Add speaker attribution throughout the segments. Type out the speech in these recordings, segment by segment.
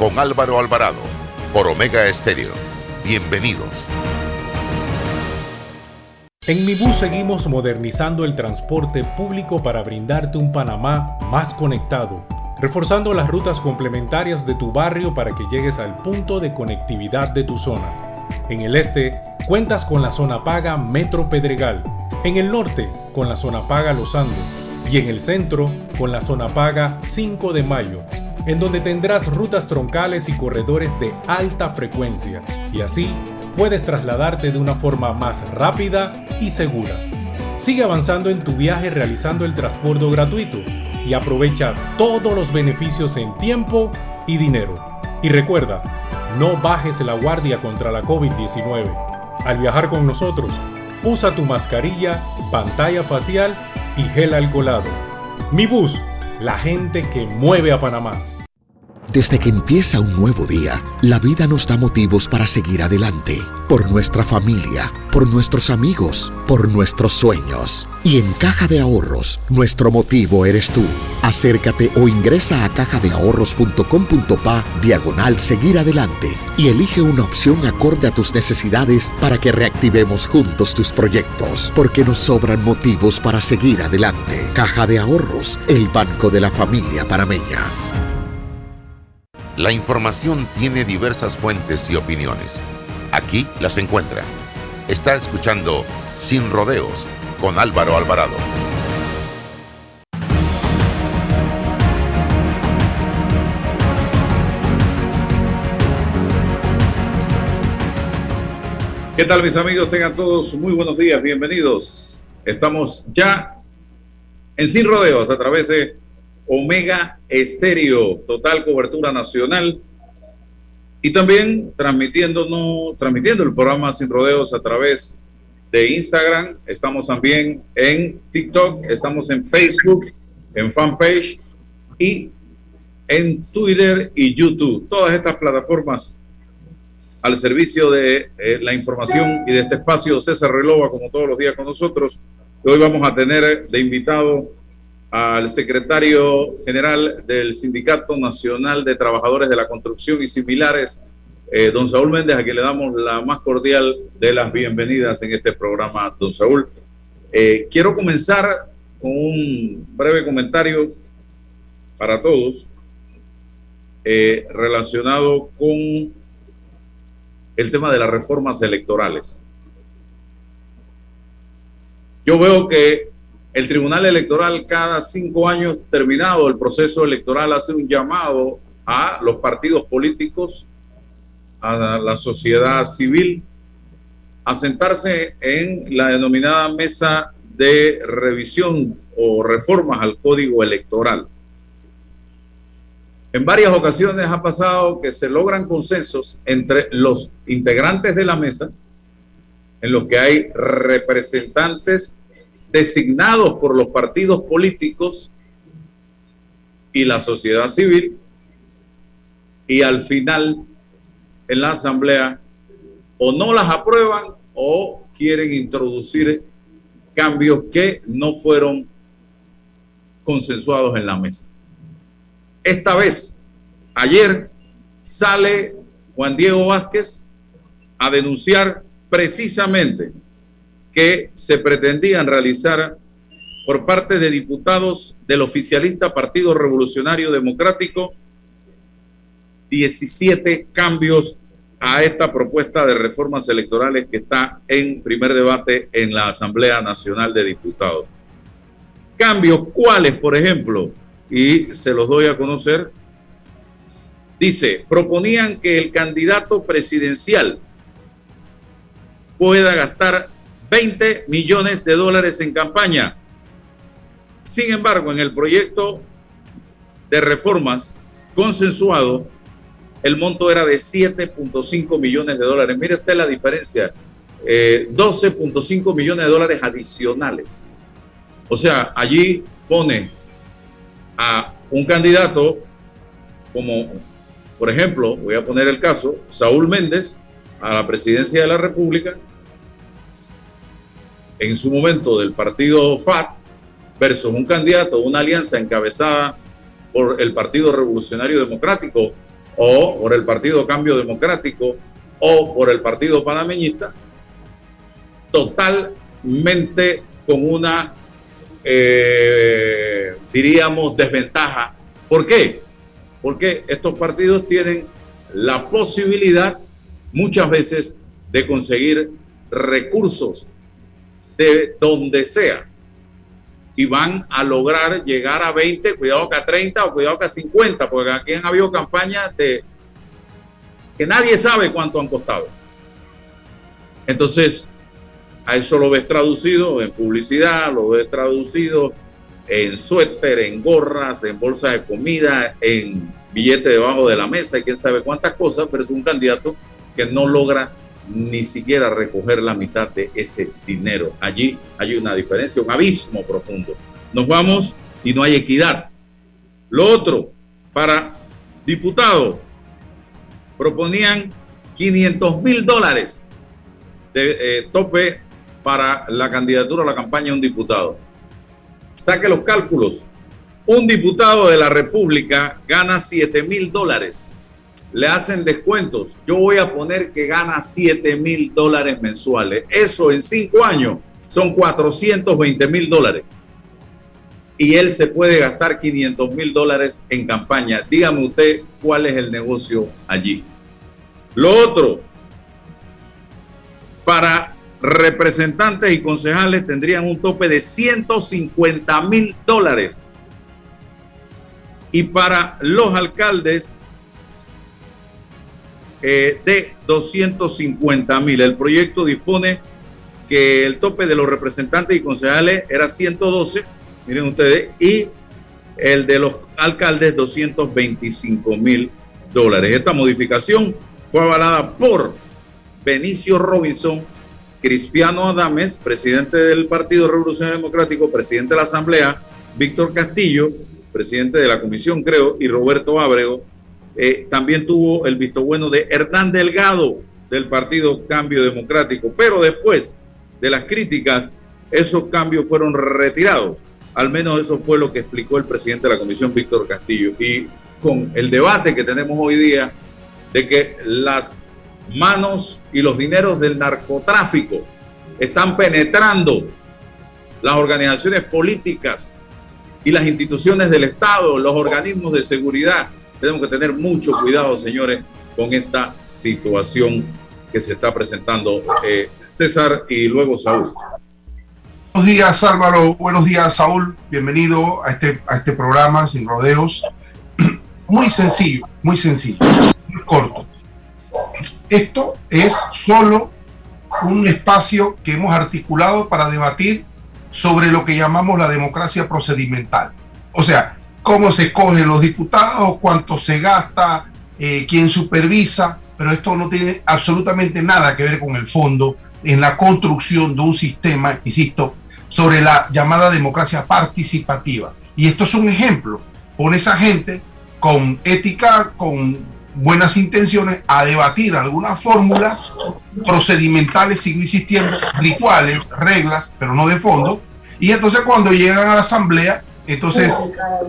Speaker 1: con Álvaro Alvarado por Omega Estéreo. Bienvenidos.
Speaker 2: En Mi Bus seguimos modernizando el transporte público para brindarte un Panamá más conectado, reforzando las rutas complementarias de tu barrio para que llegues al punto de conectividad de tu zona. En el este, cuentas con la zona paga Metro Pedregal, en el norte, con la zona paga Los Andes, y en el centro, con la zona paga 5 de Mayo, en donde tendrás rutas troncales y corredores de alta frecuencia, y así puedes trasladarte de una forma más rápida y segura. Sigue avanzando en tu viaje realizando el transporte gratuito y aprovecha todos los beneficios en tiempo y dinero. Y recuerda, no bajes la guardia contra la COVID-19. Al viajar con nosotros, usa tu mascarilla, pantalla facial y gel alcoholado. Mi bus, la gente que mueve a Panamá.
Speaker 3: Desde que empieza un nuevo día, la vida nos da motivos para seguir adelante, por nuestra familia, por nuestros amigos, por nuestros sueños. Y en Caja de Ahorros, nuestro motivo eres tú. Acércate o ingresa a cajadeahorros.com.pa diagonal seguir adelante y elige una opción acorde a tus necesidades para que reactivemos juntos tus proyectos, porque nos sobran motivos para seguir adelante. Caja de Ahorros, el banco de la familia parameña.
Speaker 1: La información tiene diversas fuentes y opiniones. Aquí las encuentra. Está escuchando Sin Rodeos con Álvaro Alvarado.
Speaker 4: ¿Qué tal mis amigos? Tengan todos muy buenos días, bienvenidos. Estamos ya en Sin Rodeos a través de Omega Estéreo, total cobertura nacional. Y también transmitiéndonos, transmitiendo el programa Sin Rodeos a través de Instagram. Estamos también en TikTok, estamos en Facebook, en fanpage y en Twitter y YouTube. Todas estas plataformas al servicio de eh, la información y de este espacio. César Relova, como todos los días con nosotros. Hoy vamos a tener de invitado al secretario general del Sindicato Nacional de Trabajadores de la Construcción y similares, eh, don Saúl Méndez, a quien le damos la más cordial de las bienvenidas en este programa, don Saúl. Eh, quiero comenzar con un breve comentario para todos eh, relacionado con el tema de las reformas electorales. Yo veo que el Tribunal Electoral cada cinco años terminado el proceso electoral hace un llamado a los partidos políticos, a la sociedad civil, a sentarse en la denominada mesa de revisión o reformas al código electoral. En varias ocasiones ha pasado que se logran consensos entre los integrantes de la mesa, en los que hay representantes designados por los partidos políticos y la sociedad civil, y al final en la asamblea o no las aprueban o quieren introducir cambios que no fueron consensuados en la mesa. Esta vez, ayer, sale Juan Diego Vázquez a denunciar precisamente que se pretendían realizar por parte de diputados del oficialista Partido Revolucionario Democrático 17 cambios a esta propuesta de reformas electorales que está en primer debate en la Asamblea Nacional de Diputados. Cambios, ¿cuáles, por ejemplo? Y se los doy a conocer. Dice, proponían que el candidato presidencial pueda gastar 20 millones de dólares en campaña. Sin embargo, en el proyecto de reformas consensuado, el monto era de 7.5 millones de dólares. Mire usted la diferencia, 12.5 eh, millones de dólares adicionales. O sea, allí pone a un candidato como, por ejemplo, voy a poner el caso, Saúl Méndez a la presidencia de la República en su momento del partido FAT versus un candidato, una alianza encabezada por el Partido Revolucionario Democrático o por el Partido Cambio Democrático o por el Partido Panameñista, totalmente con una, eh, diríamos, desventaja. ¿Por qué? Porque estos partidos tienen la posibilidad muchas veces de conseguir recursos de donde sea y van a lograr llegar a 20, cuidado que a 30 o cuidado que a 50, porque aquí han habido campañas de que nadie sabe cuánto han costado. Entonces, a eso lo ves traducido en publicidad, lo ves traducido en suéter, en gorras, en bolsas de comida, en billetes debajo de la mesa y quién sabe cuántas cosas, pero es un candidato que no logra ni siquiera recoger la mitad de ese dinero. Allí hay una diferencia, un abismo profundo. Nos vamos y no hay equidad. Lo otro, para diputado, proponían 500 mil dólares de eh, tope para la candidatura a la campaña de un diputado. Saque los cálculos. Un diputado de la República gana 7 mil dólares le hacen descuentos. Yo voy a poner que gana 7 mil dólares mensuales. Eso en cinco años son 420 mil dólares. Y él se puede gastar 500 mil dólares en campaña. Dígame usted cuál es el negocio allí. Lo otro, para representantes y concejales tendrían un tope de 150 mil dólares. Y para los alcaldes eh, de 250 mil. El proyecto dispone que el tope de los representantes y concejales era 112, miren ustedes, y el de los alcaldes 225 mil dólares. Esta modificación fue avalada por Benicio Robinson, Cristiano Adames, presidente del Partido Revolucionario Democrático, presidente de la Asamblea, Víctor Castillo, presidente de la Comisión, creo, y Roberto Ábrego, eh, también tuvo el visto bueno de Hernán Delgado del Partido Cambio Democrático, pero después de las críticas, esos cambios fueron retirados. Al menos eso fue lo que explicó el presidente de la comisión, Víctor Castillo. Y con el debate que tenemos hoy día de que las manos y los dineros del narcotráfico están penetrando las organizaciones políticas y las instituciones del Estado, los organismos de seguridad, tenemos que tener mucho cuidado, señores, con esta situación que se está presentando. Eh, César y luego Saúl.
Speaker 5: Buenos días, Álvaro. Buenos días, Saúl. Bienvenido a este, a este programa sin rodeos. Muy sencillo, muy sencillo, muy corto. Esto es solo un espacio que hemos articulado para debatir sobre lo que llamamos la democracia procedimental. O sea, cómo se escogen los diputados, cuánto se gasta, eh, quién supervisa, pero esto no tiene absolutamente nada que ver con el fondo en la construcción de un sistema, insisto, sobre la llamada democracia participativa. Y esto es un ejemplo. Pone esa gente con ética, con buenas intenciones, a debatir algunas fórmulas procedimentales, sigue existiendo, rituales, reglas, pero no de fondo. Y entonces cuando llegan a la asamblea, entonces,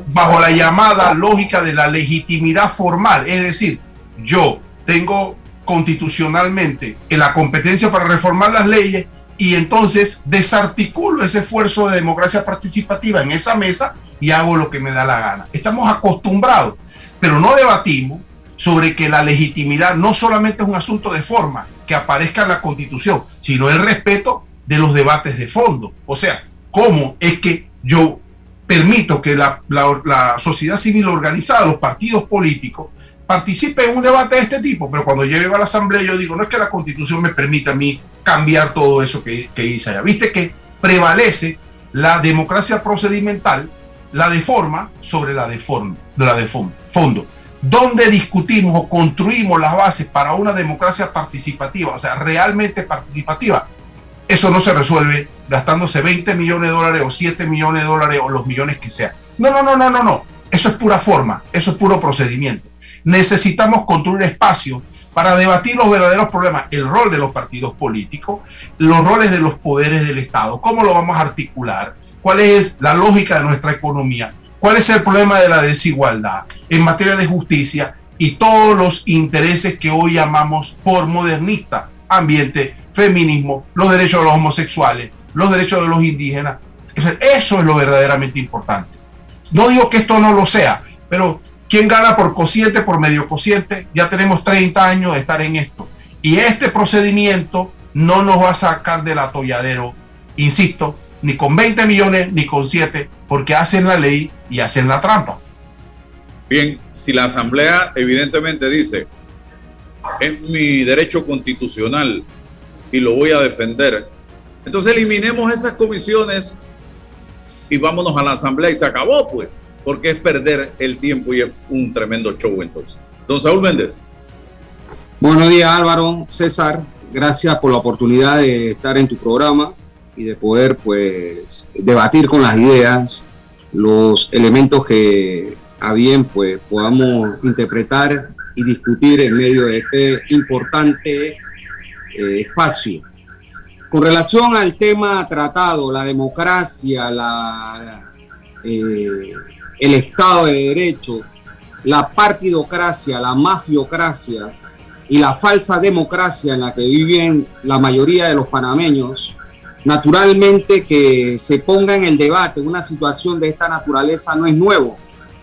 Speaker 5: bajo la llamada lógica de la legitimidad formal, es decir, yo tengo constitucionalmente la competencia para reformar las leyes y entonces desarticulo ese esfuerzo de democracia participativa en esa mesa y hago lo que me da la gana. Estamos acostumbrados, pero no debatimos sobre que la legitimidad no solamente es un asunto de forma que aparezca en la constitución, sino el respeto de los debates de fondo. O sea, cómo es que yo permito que la, sociedad civil organizada, los partidos políticos, participe en un debate de este tipo, pero cuando llego a la asamblea yo digo, no es que la constitución me permita a mí cambiar todo eso que, que hice allá. Viste que prevalece la democracia procedimental, la de forma, sobre la de, forma, la de fondo. Donde discutimos o construimos las bases para una democracia participativa, o sea, realmente participativa, eso no se resuelve gastándose 20 millones de dólares o 7 millones de dólares o los millones que sean. No, no, no, no, no, no. Eso es pura forma, eso es puro procedimiento. Necesitamos construir espacio para debatir los verdaderos problemas, el rol de los partidos políticos, los roles de los poderes del Estado, cómo lo vamos a articular, cuál es la lógica de nuestra economía, cuál es el problema de la desigualdad en materia de justicia y todos los intereses que hoy llamamos por modernista, ambiente, feminismo, los derechos de los homosexuales, los derechos de los indígenas. Eso es lo verdaderamente importante. No digo que esto no lo sea, pero ¿quién gana por cociente, por medio cociente? Ya tenemos 30 años de estar en esto. Y este procedimiento no nos va a sacar del atolladero, insisto, ni con 20 millones ni con 7, porque hacen la ley y hacen la trampa.
Speaker 4: Bien, si la Asamblea evidentemente dice, es mi derecho constitucional y lo voy a defender, entonces eliminemos esas comisiones y vámonos a la Asamblea y se acabó, pues, porque es perder el tiempo y es un tremendo show entonces. Don Saúl Méndez.
Speaker 6: Buenos días Álvaro, César, gracias por la oportunidad de estar en tu programa y de poder pues debatir con las ideas los elementos que a bien pues podamos interpretar y discutir en medio de este importante eh, espacio. Con relación al tema tratado, la democracia, eh, el Estado de Derecho, la partidocracia, la mafiocracia y la falsa democracia en la que viven la mayoría de los panameños, Naturalmente que se ponga en el debate una situación de esta naturaleza no es nuevo.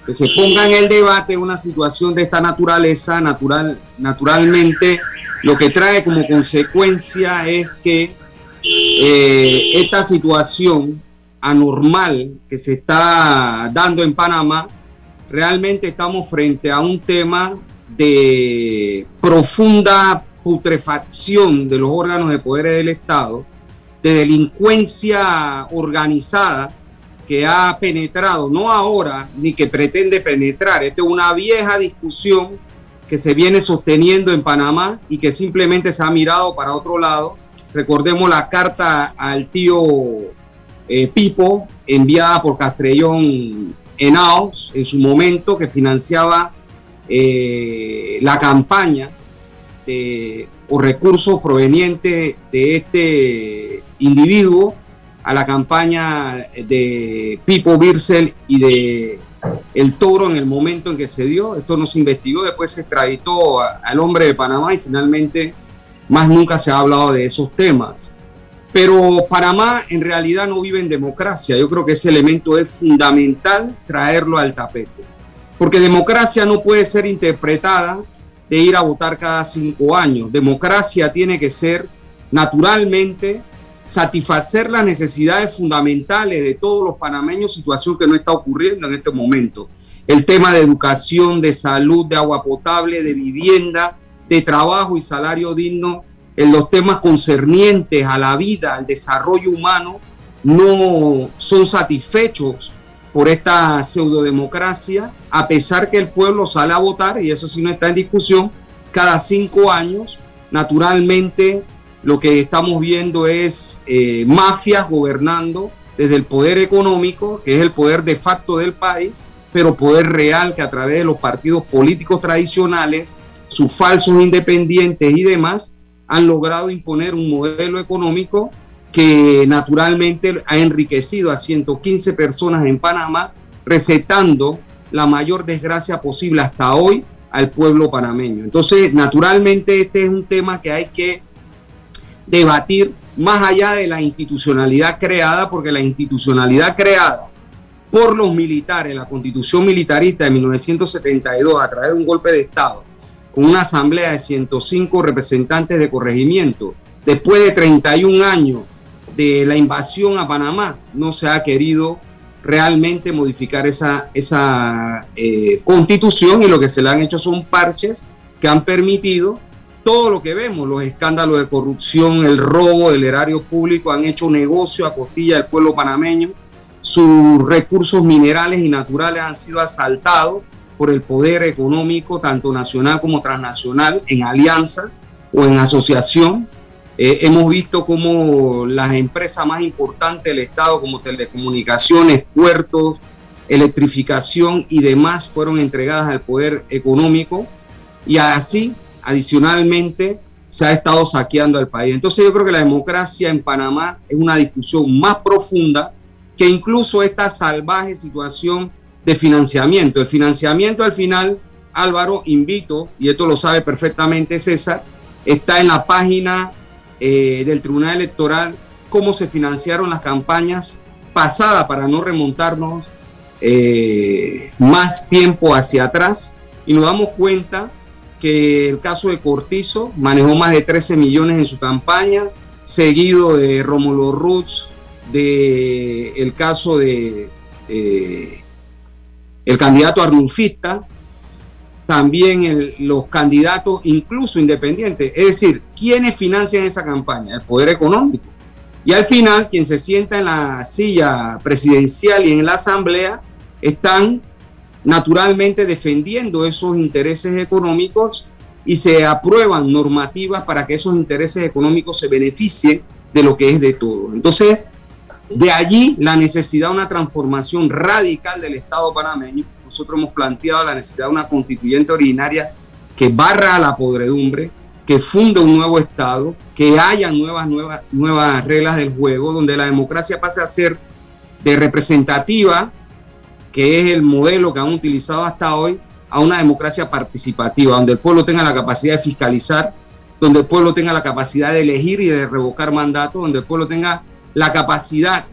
Speaker 6: Que se ponga en el debate una situación de esta naturaleza, natural, naturalmente, lo que trae como consecuencia es que eh, esta situación anormal que se está dando en Panamá, realmente estamos frente a un tema de profunda putrefacción de los órganos de poder del Estado de delincuencia organizada que ha penetrado, no ahora, ni que pretende penetrar. Esta es una vieja discusión que se viene sosteniendo en Panamá y que simplemente se ha mirado para otro lado. Recordemos la carta al tío eh, Pipo enviada por Castrellón Enaos en su momento que financiaba eh, la campaña de, o recursos provenientes de este individuo a la campaña de Pipo Birsel y de El Toro en el momento en que se dio. Esto no se investigó, después se extraditó al hombre de Panamá y finalmente más nunca se ha hablado de esos temas. Pero Panamá en realidad no vive en democracia. Yo creo que ese elemento es fundamental traerlo al tapete. Porque democracia no puede ser interpretada de ir a votar cada cinco años. Democracia tiene que ser naturalmente satisfacer las necesidades fundamentales de todos los panameños, situación que no está ocurriendo en este momento. El tema de educación, de salud, de agua potable, de vivienda, de trabajo y salario digno, en los temas concernientes a la vida, al desarrollo humano, no son satisfechos por esta pseudodemocracia, a pesar que el pueblo sale a votar, y eso sí no está en discusión, cada cinco años, naturalmente lo que estamos viendo es eh, mafias gobernando desde el poder económico, que es el poder de facto del país, pero poder real que a través de los partidos políticos tradicionales, sus falsos independientes y demás, han logrado imponer un modelo económico que naturalmente ha enriquecido a 115 personas en Panamá, recetando la mayor desgracia posible hasta hoy al pueblo panameño. Entonces, naturalmente este es un tema que hay que debatir más allá de la institucionalidad creada, porque la institucionalidad creada por los militares, la constitución militarista de 1972, a través de un golpe de Estado, una asamblea de 105 representantes de corregimiento, después de 31 años de la invasión a Panamá, no se ha querido realmente modificar esa, esa eh, constitución y lo que se le han hecho son parches que han permitido todo lo que vemos, los escándalos de corrupción, el robo del erario público, han hecho negocio a costilla del pueblo panameño, sus recursos minerales y naturales han sido asaltados por el poder económico, tanto nacional como transnacional, en alianza o en asociación. Eh, hemos visto cómo las empresas más importantes del Estado, como telecomunicaciones, puertos, electrificación y demás, fueron entregadas al poder económico. Y así adicionalmente se ha estado saqueando al país. Entonces yo creo que la democracia en Panamá es una discusión más profunda que incluso esta salvaje situación de financiamiento. El financiamiento al final Álvaro, invito, y esto lo sabe perfectamente César, está en la página eh, del Tribunal Electoral cómo se financiaron las campañas pasadas para no remontarnos eh, más tiempo hacia atrás y nos damos cuenta que el caso de Cortizo manejó más de 13 millones en su campaña, seguido de Rómulo Roots, de el caso de eh, el candidato arnulfista, también los candidatos, incluso independientes, es decir, ¿quiénes financian esa campaña? El poder económico. Y al final, quien se sienta en la silla presidencial y en la asamblea están naturalmente defendiendo esos intereses económicos y se aprueban normativas para que esos intereses económicos se beneficien de lo que es de todo. Entonces, de allí la necesidad de una transformación radical del Estado panameño. Nosotros hemos planteado la necesidad de una constituyente originaria que barra a la podredumbre, que funde un nuevo Estado, que haya nuevas, nuevas, nuevas reglas del juego, donde la democracia pase a ser de representativa, que es el modelo que han utilizado hasta hoy, a una democracia participativa, donde el pueblo tenga la capacidad de fiscalizar, donde el pueblo tenga la capacidad de elegir y de revocar mandatos, donde el pueblo tenga la capacidad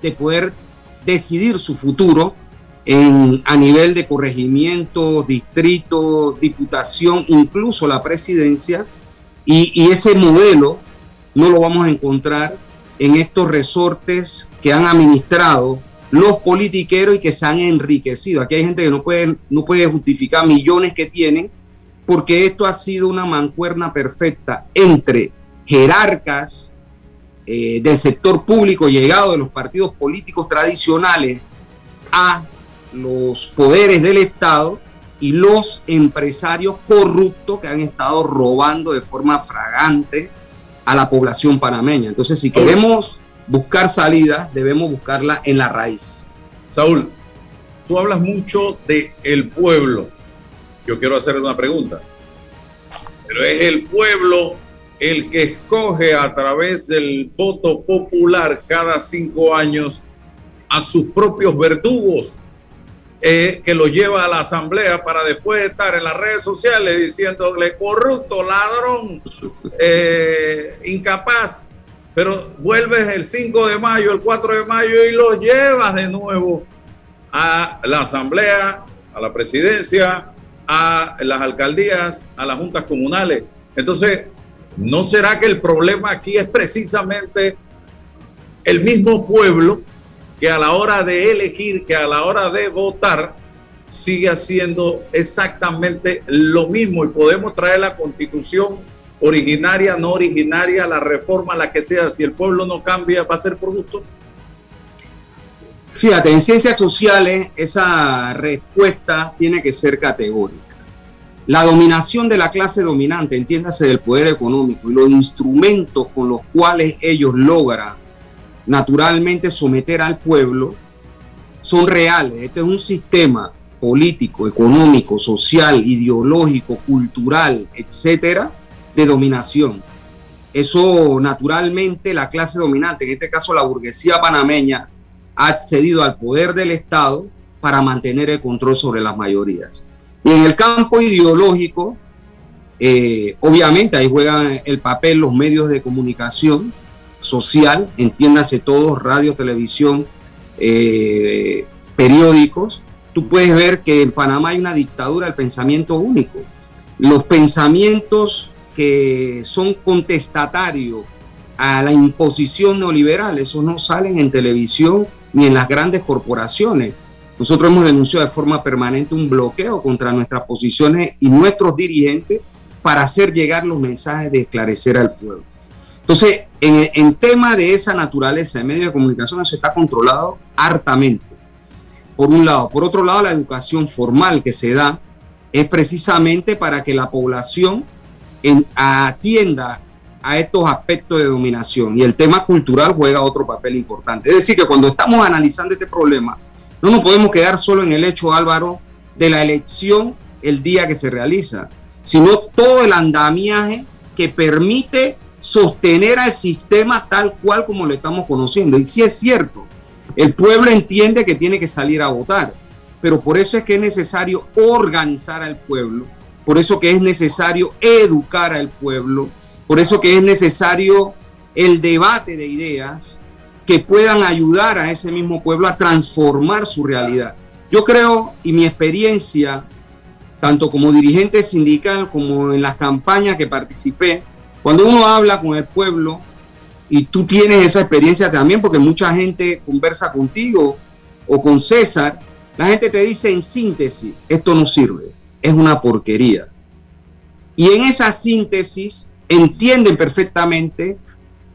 Speaker 6: de poder decidir su futuro en, a nivel de corregimiento, distrito, diputación, incluso la presidencia, y, ese modelo no lo vamos a encontrar en estos resortes que han administrado los politiqueros y que se han enriquecido. Aquí hay gente que no puede, no puede justificar millones que tienen, porque esto ha sido una mancuerna perfecta entre jerarcas eh, del sector público llegado de los partidos políticos tradicionales a los poderes del Estado y los empresarios corruptos que han estado robando de forma fragante a la población panameña. Entonces, si queremos buscar salida, debemos buscarla en la raíz.
Speaker 4: Saúl, tú hablas mucho de el pueblo. Yo quiero hacerle una pregunta. Pero es el pueblo el que escoge a través del voto popular cada cinco años a sus propios verdugos, eh, que lo lleva a la asamblea para después estar en las redes sociales diciéndole corrupto, ladrón, eh, incapaz, pero vuelves el 5 de mayo, el 4 de mayo y lo llevas de nuevo a la asamblea, a la presidencia, a las alcaldías, a las juntas comunales. Entonces, ¿No será que el problema aquí es precisamente el mismo pueblo que a la hora de elegir, que a la hora de votar, sigue haciendo exactamente lo mismo y podemos traer la constitución originaria, no originaria, la reforma, la que sea, si el pueblo no cambia, va a ser producto?
Speaker 6: Fíjate, en ciencias sociales esa respuesta tiene que ser categórica. La dominación de la clase dominante, entiéndase del poder económico y los instrumentos con los cuales ellos logran naturalmente someter al pueblo, son reales. Este es un sistema político, económico, social, ideológico, cultural, etcétera, de dominación. Eso naturalmente la clase dominante, en este caso la burguesía panameña, ha accedido al poder del Estado para mantener el control sobre las mayorías. Y en el campo ideológico, eh, obviamente ahí juegan el papel los medios de comunicación social, entiéndase todos, radio, televisión, eh, periódicos. Tú puedes ver que en Panamá hay una dictadura del pensamiento único. Los pensamientos que son contestatarios a la imposición neoliberal, esos no salen en televisión ni en las grandes corporaciones. Nosotros hemos denunciado de forma permanente un bloqueo contra nuestras posiciones y nuestros dirigentes para hacer llegar los mensajes de esclarecer al pueblo. Entonces, en, tema de esa naturaleza de medios de comunicación, eso está controlado hartamente. Por un lado. Por otro lado, la educación formal que se da es precisamente para que la población atienda a estos aspectos de dominación. Y el tema cultural juega otro papel importante. Es decir, que cuando estamos analizando este problema, no nos podemos quedar solo en el hecho, Álvaro, de la elección el día que se realiza, sino todo el andamiaje que permite sostener al sistema tal cual como lo estamos conociendo. Y si es cierto, el pueblo entiende que tiene que salir a votar, pero por eso es que es necesario organizar al pueblo, por eso que es necesario educar al pueblo, por eso que es necesario el debate de ideas que puedan ayudar a ese mismo pueblo a transformar su realidad. Yo creo, y mi experiencia, tanto como dirigente sindical como en las campañas que participé, cuando uno habla con el pueblo, y tú tienes esa experiencia también, porque mucha gente conversa contigo o con César, la gente te dice en síntesis, esto no sirve, es una porquería. Y en esa síntesis entienden perfectamente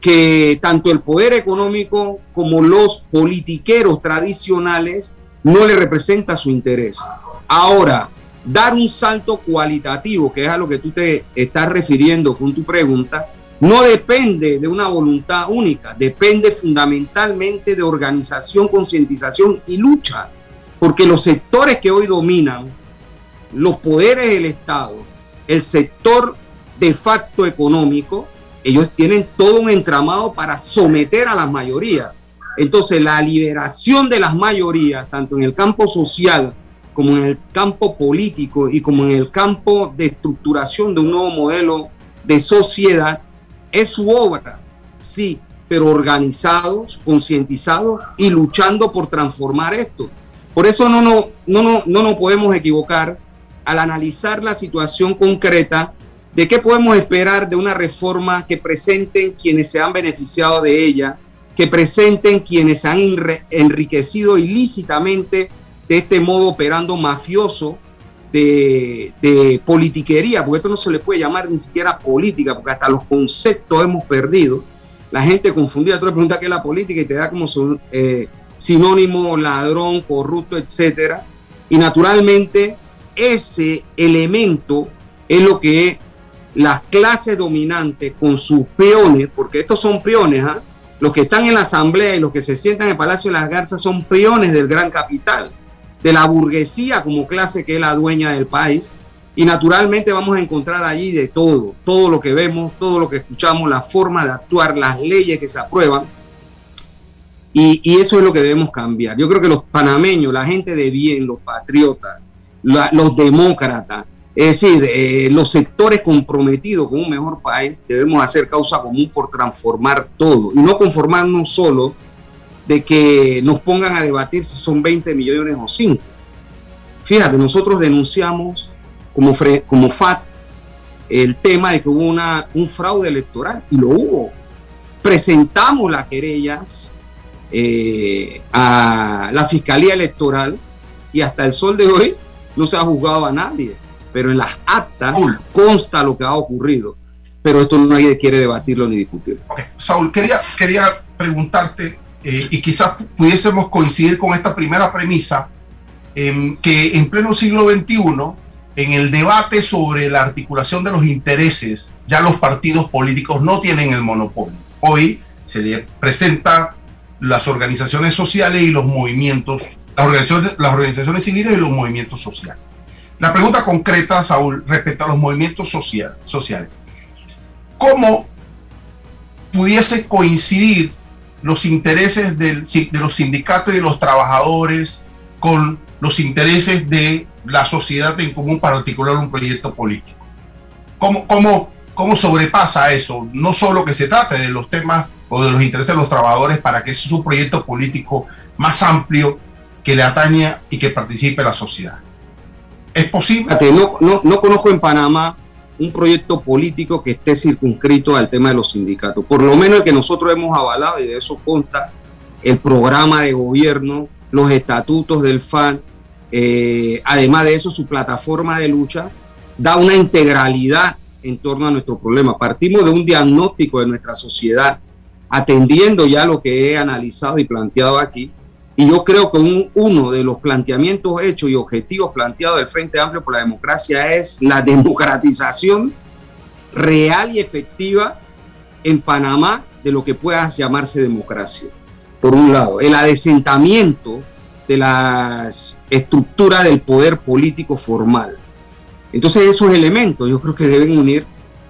Speaker 6: que tanto el poder económico como los politiqueros tradicionales no le representa su interés. Ahora, dar un salto cualitativo, que es a lo que tú te estás refiriendo con tu pregunta, no depende de una voluntad única, depende fundamentalmente de organización, concientización y lucha porque los sectores que hoy dominan los poderes del Estado, el sector de facto económico, ellos tienen todo un entramado para someter a las mayorías. Entonces, la liberación de las mayorías, tanto en el campo social como en el campo político y como en el campo de estructuración de un nuevo modelo de sociedad, es su obra, sí, pero organizados, concientizados y luchando por transformar esto. Por eso no, no, no, no, nos podemos equivocar al analizar la situación concreta de qué podemos esperar de una reforma que presenten quienes se han beneficiado de ella, que presenten quienes se han enriquecido ilícitamente de este modo operando mafioso de, politiquería, porque esto no se le puede llamar ni siquiera política, porque hasta los conceptos hemos perdido. La gente confundida, tú le preguntas qué es la política y te da como son, eh, sinónimo ladrón, corrupto, etcétera. Y naturalmente ese elemento es lo que las clases dominantes con sus peones, porque estos son peones, ¿ah? los que están en la asamblea y los que se sientan en el Palacio de las Garzas son peones del gran capital, de la burguesía como clase que es la dueña del país. Y naturalmente vamos a encontrar allí de todo, todo lo que vemos, todo lo que escuchamos, la forma de actuar, las leyes que se aprueban y, eso es lo que debemos cambiar. Yo creo que los panameños, la gente de bien, los patriotas, los demócratas, es decir, eh, los sectores comprometidos con un mejor país, debemos hacer causa común por transformar todo y no conformarnos solo de que nos pongan a debatir si son 20 millones o 5. Fíjate, nosotros denunciamos como, como FAT el tema de que hubo una, un fraude electoral y lo hubo. Presentamos las querellas eh, a la Fiscalía Electoral y hasta el sol de hoy no se ha juzgado a nadie, pero en las actas consta lo que ha ocurrido, pero esto nadie quiere debatirlo ni discutirlo.
Speaker 5: Saúl, quería, quería preguntarte, eh, y quizás pudiésemos coincidir con esta primera premisa, que en pleno siglo XXI, en el debate sobre la articulación de los intereses, ya los partidos políticos no tienen el monopolio. Hoy se le presenta las organizaciones sociales y los movimientos, las organizaciones, las organizaciones civiles y los movimientos sociales. La pregunta concreta, Saúl, respecto a los movimientos social, sociales. ¿Cómo pudiese coincidir los intereses de los sindicatos y de los trabajadores con los intereses de la sociedad en común para articular un proyecto político? ¿Cómo, cómo, cómo sobrepasa eso? No solo que se trate de los temas o de los intereses de los trabajadores para que es un proyecto político más amplio que le ataña y que participe la sociedad. ¿Es posible?
Speaker 6: No, no, no conozco en Panamá un proyecto político que esté circunscrito al tema de los sindicatos. Por lo menos el que nosotros hemos avalado, y de eso consta el programa de gobierno, los estatutos del FAN, eh, además de eso, su plataforma de lucha da una integralidad en torno a nuestro problema. Partimos de un diagnóstico de nuestra sociedad atendiendo ya lo que he analizado y planteado aquí. Y yo creo que uno de los planteamientos hechos y objetivos planteados del Frente Amplio por la Democracia es la democratización real y efectiva en Panamá de lo que pueda llamarse democracia. Por un lado, el adesentamiento de las estructuras del poder político formal. Entonces esos elementos yo creo que deben unir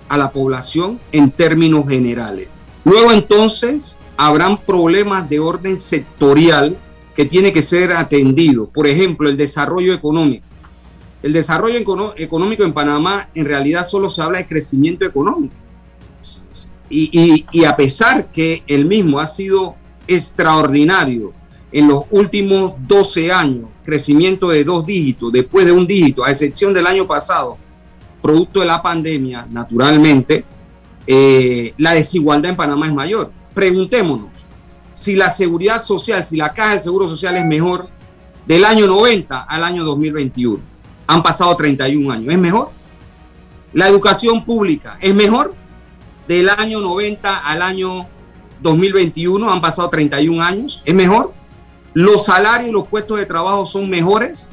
Speaker 6: a la población en términos generales. Luego entonces habrán problemas de orden sectorial que tiene que ser atendido. Por ejemplo, el desarrollo económico. El desarrollo económico en Panamá en realidad solo se habla de crecimiento económico. Y, a pesar que el mismo ha sido extraordinario en los últimos 12 años, crecimiento de dos dígitos, después de un dígito, a excepción del año pasado, producto de la pandemia, naturalmente, eh, la desigualdad en Panamá es mayor. Preguntémonos, si la seguridad social, si la caja de seguro social es mejor del año 90 al año 2021. Han pasado 31 años. ¿Es mejor? La educación pública es mejor del año 90 al año 2021. Han pasado 31 años. ¿Es mejor? Los salarios y los puestos de trabajo son mejores.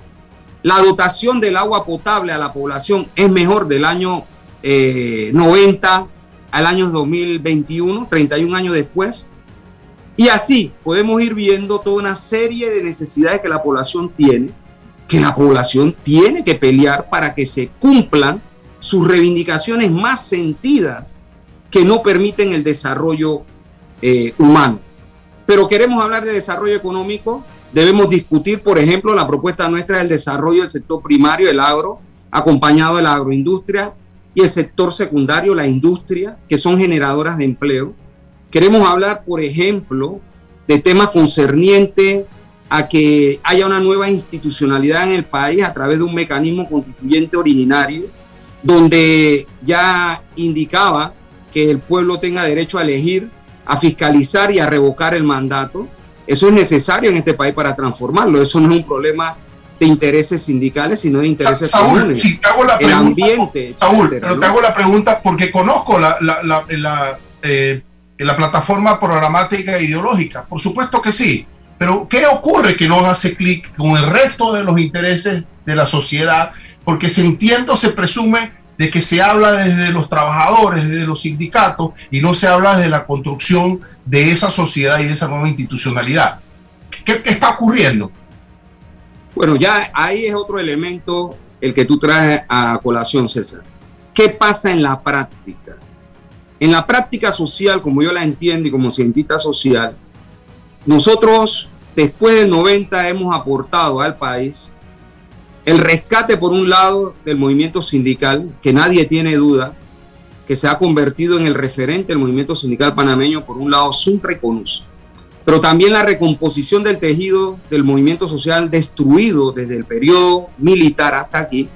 Speaker 6: La dotación del agua potable a la población es mejor del año 90 eh, al año 2021, 31 años después. Y así podemos ir viendo toda una serie de necesidades que la población tiene, que la población tiene que pelear para que se cumplan sus reivindicaciones más sentidas que no permiten el desarrollo eh, humano. Pero queremos hablar de desarrollo económico, debemos discutir, por ejemplo, la propuesta nuestra del desarrollo del sector primario, el agro, acompañado de la agroindustria y el sector secundario, la industria, que son generadoras de empleo Queremos hablar, por ejemplo, de temas concernientes a que haya una nueva institucionalidad en el país a través de un mecanismo constituyente originario, donde ya indicaba que el pueblo tenga derecho a elegir, a fiscalizar y a revocar el mandato. Eso es necesario en este país para transformarlo. Eso no es un problema de intereses sindicales, sino de intereses
Speaker 5: Saúl, Si te hago la pregunta, el ambiente. Saúl, pero te hago la pregunta porque conozco la, la, eh, la plataforma programática e ideológica? Por supuesto que sí, pero ¿qué ocurre que no hace clic con el resto de los intereses de la sociedad? Porque se entiende, se presume de que se habla desde los trabajadores, desde los sindicatos, y no se habla de la construcción de esa sociedad y de esa nueva institucionalidad. ¿Qué, qué está ocurriendo?
Speaker 6: Bueno, ya ahí es otro elemento el que tú traes a colación, César. ¿Qué pasa en la práctica? En la práctica social, como yo la entiendo y como cientista social, nosotros después del 90 hemos aportado al país el rescate, por un lado, del movimiento sindical, que nadie tiene duda, que se ha convertido en el referente del movimiento sindical panameño, por un lado, Suntra y pero también la recomposición del tejido del movimiento social destruido desde el periodo militar hasta aquí,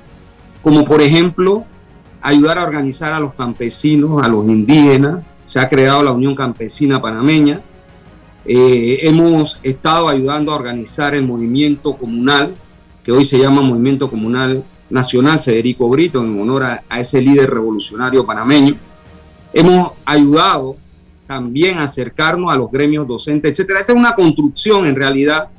Speaker 6: como por ejemplo ayudar a organizar a los campesinos, a los indígenas. Se ha creado la Unión Campesina Panameña. Eh, hemos estado ayudando a organizar el movimiento comunal, que hoy se llama Movimiento Comunal Nacional Federico Brito, en honor a, ese líder revolucionario panameño. Hemos ayudado también a acercarnos a los gremios docentes, etcétera. Esta es una construcción en realidad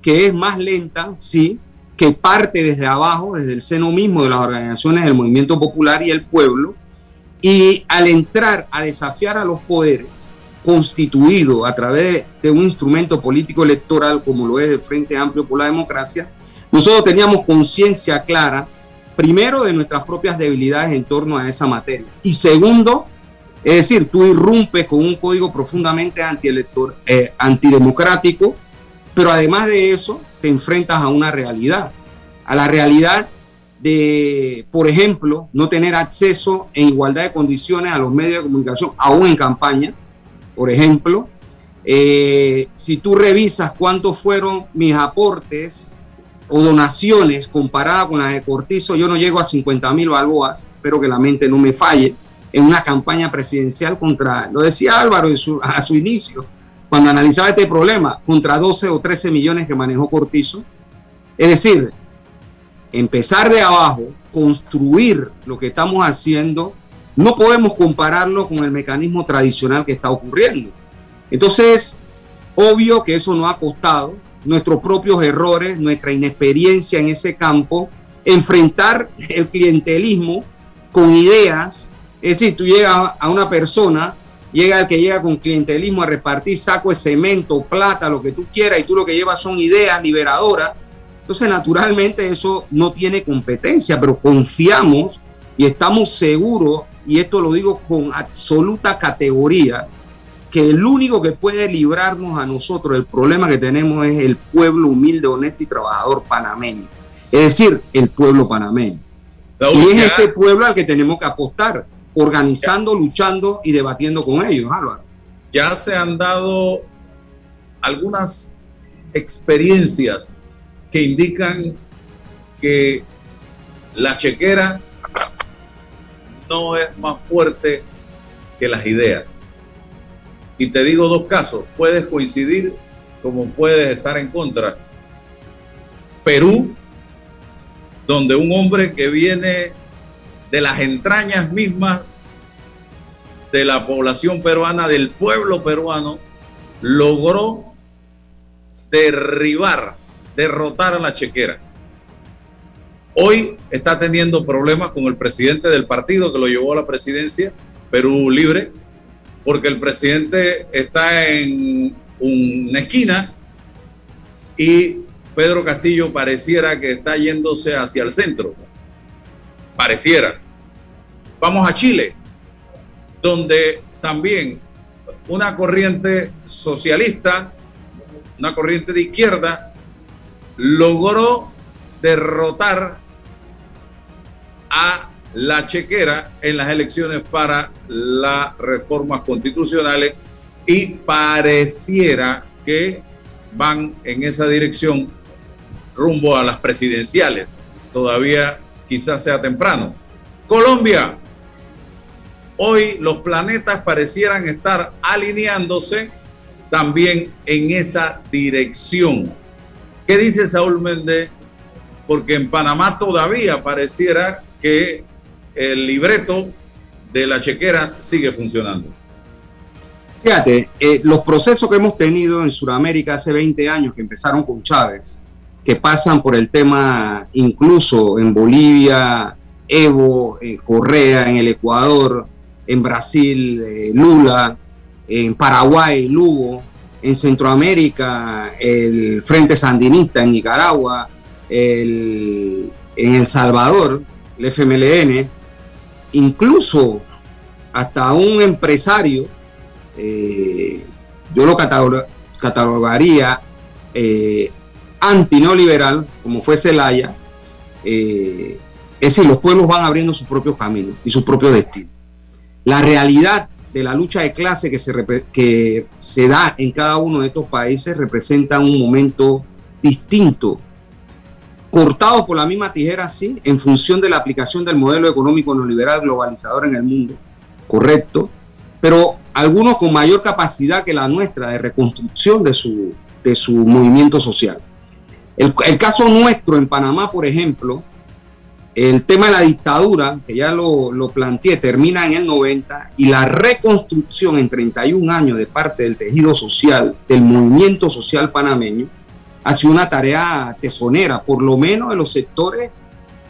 Speaker 6: que es más lenta, sí, que parte desde abajo, desde el seno mismo de las organizaciones del movimiento popular y el pueblo, y al entrar a desafiar a los poderes constituido a través de un instrumento político electoral como lo es el Frente Amplio por la Democracia, nosotros teníamos conciencia clara, primero, de nuestras propias debilidades en torno a esa materia, y segundo, es decir, tú irrumpes con un código profundamente antielector, eh, antidemocrático, pero además de eso, te enfrentas a una realidad, a la realidad de, por ejemplo, no tener acceso en igualdad de condiciones a los medios de comunicación, aún en campaña, por ejemplo. Eh, si tú revisas cuántos fueron mis aportes o donaciones comparadas con las de Cortizo, yo no llego a 50 mil balboas, espero que la mente no me falle, en una campaña presidencial contra, lo decía Álvaro a su inicio, cuando analizaba este problema, contra 12 o 13 millones que manejó Cortizo. Es decir, empezar de abajo, construir lo que estamos haciendo, no podemos compararlo con el mecanismo tradicional que está ocurriendo. Entonces, obvio que eso nos ha costado nuestros propios errores, nuestra inexperiencia en ese campo, enfrentar el clientelismo con ideas. Es decir, tú llegas a una persona llega el que llega con clientelismo a repartir saco de cemento, plata, lo que tú quieras, y tú lo que llevas son ideas liberadoras. Entonces, naturalmente, eso no tiene competencia, pero confiamos y estamos seguros, y esto lo digo con absoluta categoría, que el único que puede librarnos a nosotros del problema que tenemos es el pueblo humilde, honesto y trabajador panameño. Es decir, el pueblo panameño. y es ese pueblo al que tenemos que apostar, organizando, luchando y debatiendo con ellos, Álvaro.
Speaker 4: Ya se han dado algunas experiencias que indican que la chequera no es más fuerte que las ideas. Y te digo dos casos, puedes coincidir como puedes estar en contra. Perú, donde un hombre que viene de las entrañas mismas de la población peruana, del pueblo peruano, logró derribar, derrotar a la chequera. Hoy está teniendo problemas con el presidente del partido que lo llevó a la presidencia, Perú Libre, porque el presidente está en una esquina y Pedro Castillo pareciera que está yéndose hacia el centro. Pareciera. Vamos a Chile, donde también una corriente socialista, una corriente de izquierda, logró derrotar a la chequera en las elecciones para las reformas constitucionales y pareciera que van en esa dirección rumbo a las presidenciales. Todavía quizás sea temprano. Colombia. Hoy los planetas parecieran estar alineándose también en esa dirección. ¿Qué dice Saúl Méndez? Porque en Panamá todavía pareciera que el libreto de la chequera sigue funcionando.
Speaker 6: Fíjate, eh, los procesos que hemos tenido en Sudamérica hace 20 años, que empezaron con Chávez, que pasan por el tema incluso en Bolivia, Evo, en Correa, en el Ecuador, en Brasil, eh, Lula, en Paraguay, Lugo, en Centroamérica, el Frente Sandinista en Nicaragua, en El Salvador, el FMLN, incluso hasta un empresario, eh, yo lo catalogaría eh, anti-neoliberal, como fue Zelaya, eh, es decir, los pueblos van abriendo sus propios caminos y sus propios destinos. La realidad de la lucha de clase que se, que se da en cada uno de estos países representa un momento distinto cortados por la misma tijera, sí, en función de la aplicación del modelo económico neoliberal globalizador en el mundo, correcto, pero algunos con mayor capacidad que la nuestra de reconstrucción de su, de su movimiento social. El, caso nuestro en Panamá, por ejemplo, el tema de la dictadura, que ya lo, lo, planteé, termina en el 90 y la reconstrucción en 31 años de parte del tejido social, del movimiento social panameño, ha sido una tarea tesonera, por lo menos en los sectores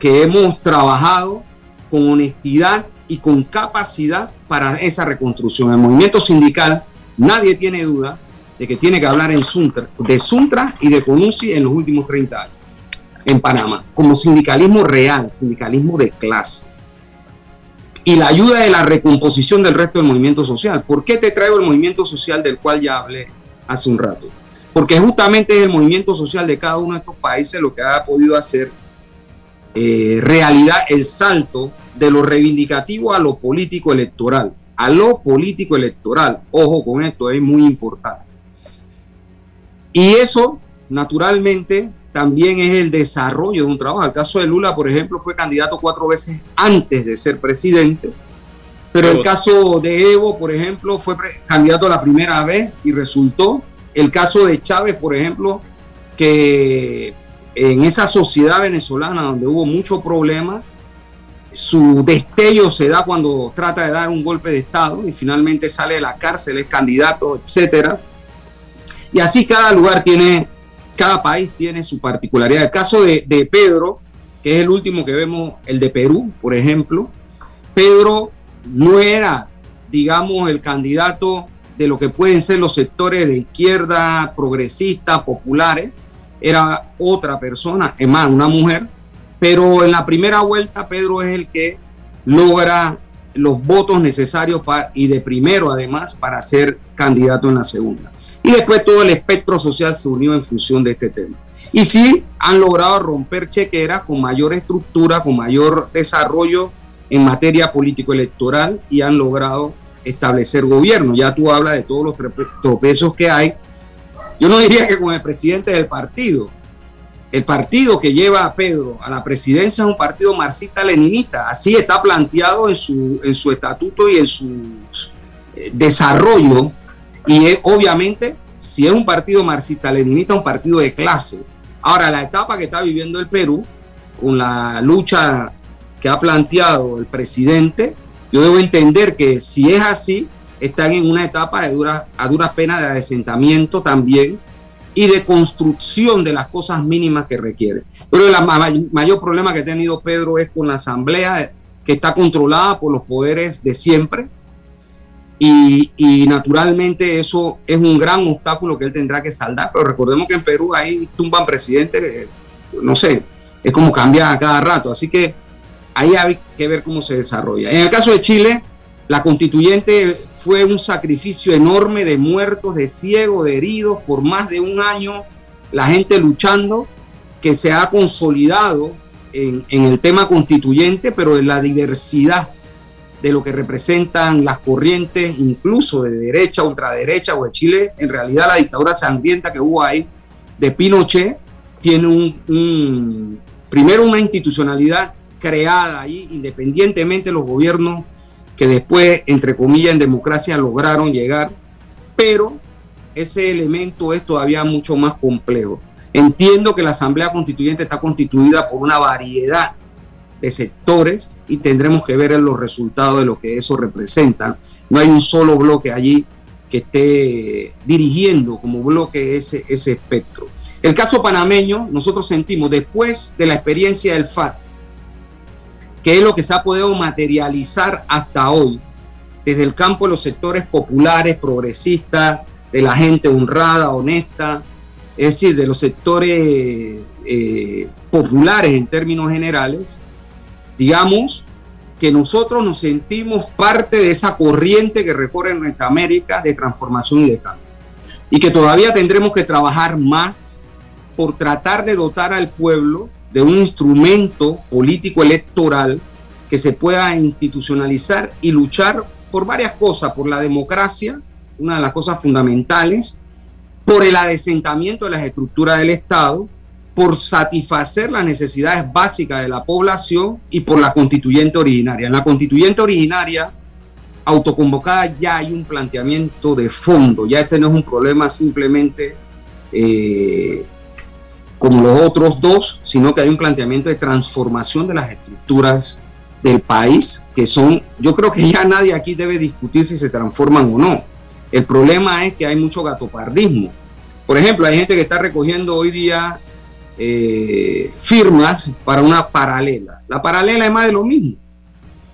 Speaker 6: que hemos trabajado con honestidad y con capacidad para esa reconstrucción. El movimiento sindical, nadie tiene duda de que tiene que hablar en Suntra, de Suntra y de CONUSI en los últimos 30 años en Panamá, como sindicalismo real, sindicalismo de clase. Y la ayuda de la recomposición del resto del movimiento social. ¿Por qué te traigo el movimiento social del cual ya hablé hace un rato? porque justamente es el movimiento social de cada uno de estos países lo que ha podido hacer eh, realidad el salto de lo reivindicativo a lo político electoral, a lo político electoral. Ojo con esto, es muy importante. Y eso, naturalmente, también es el desarrollo de un trabajo. El caso de Lula, por ejemplo, fue candidato cuatro veces antes de ser presidente. Pero el caso de Evo, por ejemplo, fue candidato la primera vez y resultó el caso de Chávez, por ejemplo, que en esa sociedad venezolana donde hubo mucho problema, su destello se da cuando trata de dar un golpe de Estado y finalmente sale de la cárcel, es candidato, etcétera. Y así cada lugar tiene, cada país tiene su particularidad. El caso de, Pedro, que es el último que vemos, el de Perú, por ejemplo, Pedro no era, digamos, el candidato de lo que pueden ser los sectores de izquierda, progresistas, populares. Era otra persona, es más, una mujer. Pero en la primera vuelta Pedro es el que logra los votos necesarios para, y de primero además para ser candidato en la segunda. Y después todo el espectro social se unió en función de este tema. Y sí han logrado romper chequeras con mayor estructura, con mayor desarrollo en materia político-electoral y han logrado establecer gobierno. Ya tú hablas de todos los tropezos que hay. Yo no diría que con el presidente del partido. El partido que lleva a Pedro a la presidencia es un partido marxista-leninista. Así está planteado en su, en su estatuto y en su eh, desarrollo. Y es, obviamente, si es un partido marxista-leninista, un partido de clase. Ahora, la etapa que está viviendo el Perú, con la lucha que ha planteado el presidente, yo debo entender que si es así, están en una etapa de dura, a duras penas de asentamiento también y de construcción de las cosas mínimas que requiere. Pero el mayor problema que ha tenido Pedro es con la asamblea que está controlada por los poderes de siempre y, y, naturalmente eso es un gran obstáculo que él tendrá que saldar, pero recordemos que en Perú ahí tumban presidentes, eh, no sé, es como cambia a cada rato, así que ahí hay que ver cómo se desarrolla. En el caso de Chile, la constituyente fue un sacrificio enorme de muertos, de ciegos, de heridos, por más de un año, la gente luchando, que se ha consolidado en, el tema constituyente, pero en la diversidad de lo que representan las corrientes, incluso de derecha, ultraderecha o de Chile, en realidad la dictadura sangrienta que hubo ahí de Pinochet tiene un primero una institucionalidad creada ahí, independientemente de los gobiernos que después, entre comillas, en democracia lograron llegar, pero ese elemento es todavía mucho más complejo. Entiendo que la Asamblea Constituyente está constituida por una variedad de sectores y tendremos que ver los resultados de lo que eso representa. No hay un solo bloque allí que esté dirigiendo como bloque ese, ese espectro. El caso panameño, nosotros sentimos, después de la experiencia del FAT, que es lo que se ha podido materializar hasta hoy, desde el campo de los sectores populares, progresistas, de la gente honrada, honesta, es decir, de los sectores eh, populares en términos generales, digamos que nosotros nos sentimos parte de esa corriente que recorre nuestra América de transformación y de cambio. Y que todavía tendremos que trabajar más por tratar de dotar al pueblo de un instrumento político electoral que se pueda institucionalizar y luchar por varias cosas, por la democracia, una de las cosas fundamentales, por el adesentamiento de las estructuras del Estado, por satisfacer las necesidades básicas de la población y por la constituyente originaria. En la constituyente originaria autoconvocada ya hay un planteamiento de fondo, ya este no es un problema simplemente eh, como los otros dos, sino que hay un planteamiento de transformación de las estructuras del país, que son, yo creo que ya nadie aquí debe discutir si se transforman o no. El problema es que hay mucho gatopardismo. Por ejemplo, hay gente que está recogiendo hoy día eh, firmas para una paralela. La paralela es más de lo mismo.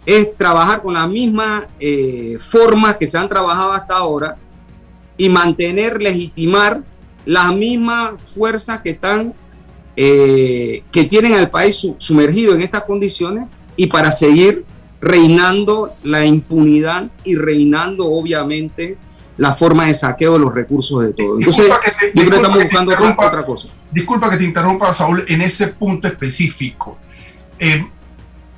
Speaker 6: Es trabajar con las mismas eh, formas que se han trabajado hasta ahora y mantener, legitimar las mismas fuerzas que están, eh, que tienen al país sumergido en estas condiciones y para seguir reinando la impunidad y reinando obviamente la forma de saqueo de los recursos de todos. Entonces, yo creo que estamos buscando otra cosa.
Speaker 5: Disculpa que te interrumpa, Saúl, en ese punto específico. Eh,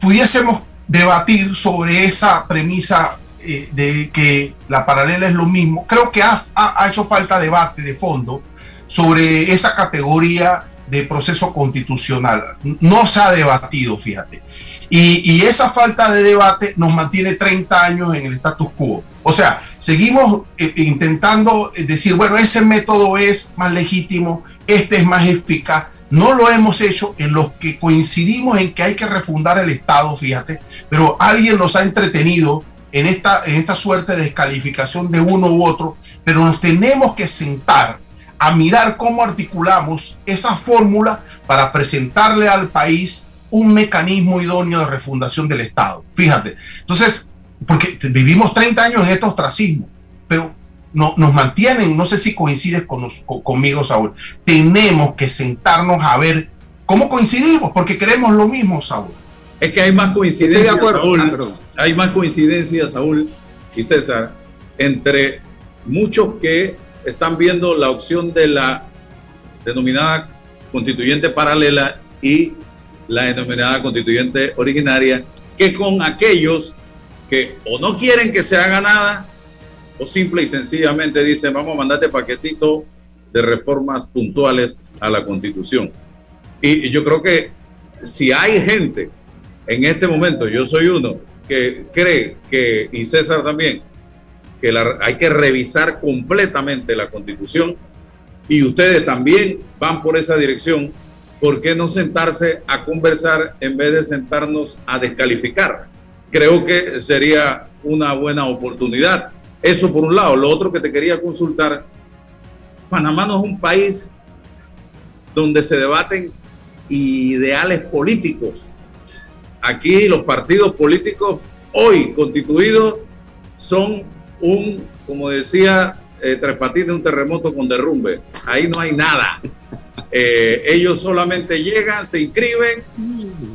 Speaker 5: pudiésemos debatir sobre esa premisa eh, de que la paralela es lo mismo. Creo que ha, ha hecho falta debate de fondo sobre esa categoría de proceso constitucional. No se ha debatido, fíjate. Y, esa falta de debate nos mantiene 30 años en el status quo. O sea, seguimos eh, intentando decir, bueno, ese método es más legítimo, este es más eficaz. No lo hemos hecho en los que coincidimos en que hay que refundar el Estado, fíjate, pero alguien nos ha entretenido en esta, en esta suerte de descalificación de uno u otro, pero nos tenemos que sentar a mirar cómo articulamos esa fórmula para presentarle al país un mecanismo idóneo de refundación del Estado. Fíjate. Entonces, porque vivimos 30 años en este ostracismo, pero no, nos mantienen, no sé si coincides con conmigo, Saúl, tenemos que sentarnos a ver cómo coincidimos, porque queremos lo mismo, Saúl.
Speaker 4: Es que hay más coincidencias, Saúl, ah, hay más coincidencias, Saúl y César, entre muchos que están viendo la opción de la denominada constituyente paralela y la denominada constituyente originaria, que con aquellos que o no quieren que se haga nada, o simple y sencillamente dicen, vamos a mandarte paquetito de reformas puntuales a la constitución. Y yo creo que si hay gente en este momento, yo soy uno que cree que, y César también, que hay que revisar completamente la constitución y ustedes también van por esa dirección, ¿por qué no sentarse a conversar en vez de sentarnos a descalificar? Creo que sería una buena oportunidad. Eso por un lado. Lo otro que te quería consultar, Panamá no es un país donde se debaten ideales políticos. Aquí los partidos políticos hoy constituidos son un, como decía eh, Tres Patines, un terremoto con derrumbe. Ahí no hay nada. Eh, ellos solamente llegan, se inscriben,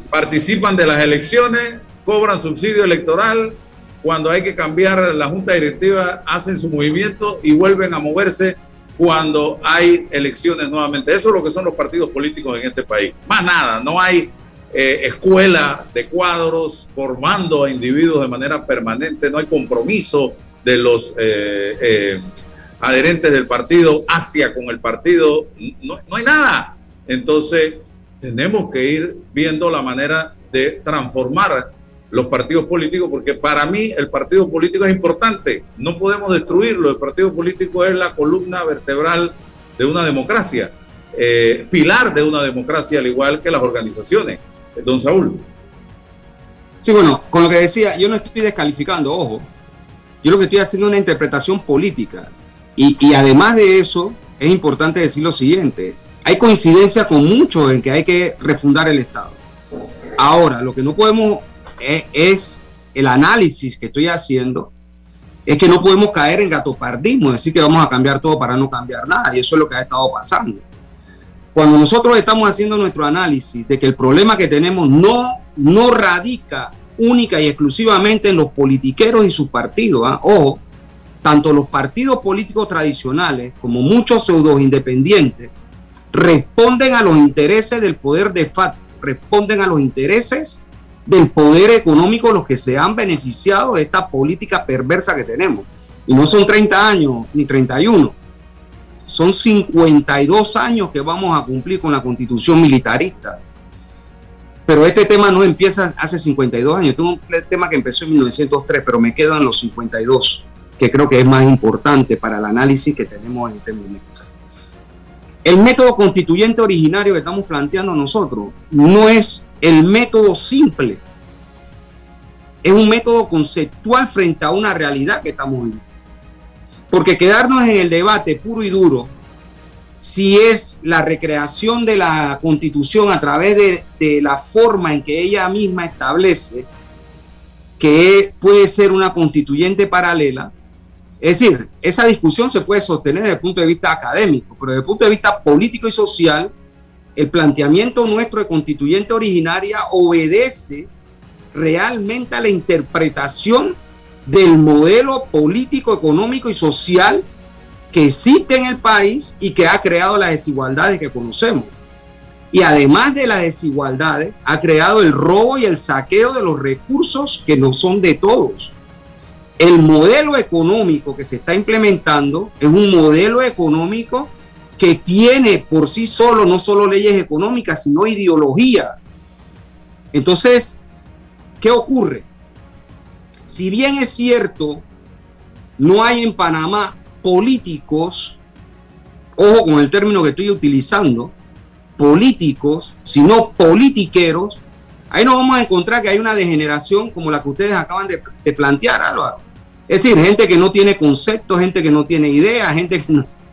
Speaker 4: participan de las elecciones, cobran subsidio electoral. Cuando hay que cambiar la junta directiva, hacen su movimiento y vuelven a moverse cuando hay elecciones nuevamente. Eso es lo que son los partidos políticos en este país. Más nada, no hay eh, escuela de cuadros formando a individuos de manera permanente, no hay compromiso de los eh, eh, adherentes del partido hacia con el partido, no, no hay nada. Entonces, tenemos que ir viendo la manera de transformar los partidos políticos, porque para mí el partido político es importante, no podemos destruirlo, el partido político es la columna vertebral de una democracia, eh, pilar de una democracia, al igual que las organizaciones. Don Saúl.
Speaker 6: Sí, bueno, con lo que decía, yo no estoy descalificando, ojo, yo lo que estoy haciendo es una interpretación política. Y, y además de eso, es importante decir lo siguiente, hay coincidencia con muchos en que hay que refundar el Estado. Ahora, lo que no podemos es, el análisis que estoy haciendo, es que no podemos caer en gatopardismo, decir que vamos a cambiar todo para no cambiar nada, y eso es lo que ha estado pasando. Cuando nosotros estamos haciendo nuestro análisis de que el problema que tenemos no, no radica única y exclusivamente en los politiqueros y sus partidos, ¿ah? ojo, tanto los partidos políticos tradicionales como muchos pseudos independientes responden a los intereses del poder de facto, responden a los intereses del poder económico los que se han beneficiado de esta política perversa que tenemos. Y no son 30 años ni 31, son 52 años que vamos a cumplir con la constitución militarista. Pero este tema no empieza hace 52 años, este es un tema que empezó en 1903, pero me quedo en los 52, que creo que es más importante para el análisis que tenemos en este momento. El método constituyente originario que estamos planteando nosotros no es el método simple, es un método conceptual frente a una realidad que estamos viviendo. Porque quedarnos en el debate puro y duro, si es la recreación de la constitución a través de, de la forma en que ella misma establece que puede ser una constituyente paralela, es decir, esa discusión se puede sostener desde el punto de vista académico, pero desde el punto de vista político y social, el planteamiento nuestro de constituyente originaria obedece realmente a la interpretación del modelo político, económico y social que existe en el país y que ha creado las desigualdades que conocemos. Y además de las desigualdades, ha creado el robo y el saqueo de los recursos que no son de todos. El modelo económico que se está implementando es un modelo económico que tiene por sí solo no solo leyes económicas, sino ideología. Entonces, ¿qué ocurre? Si bien es cierto, no hay en Panamá políticos, ojo con el término que estoy utilizando, políticos, sino politiqueros, ahí nos vamos a encontrar que hay una degeneración como la que ustedes acaban de, plantear, Álvaro es decir, gente que no tiene conceptos, gente que no tiene ideas, gente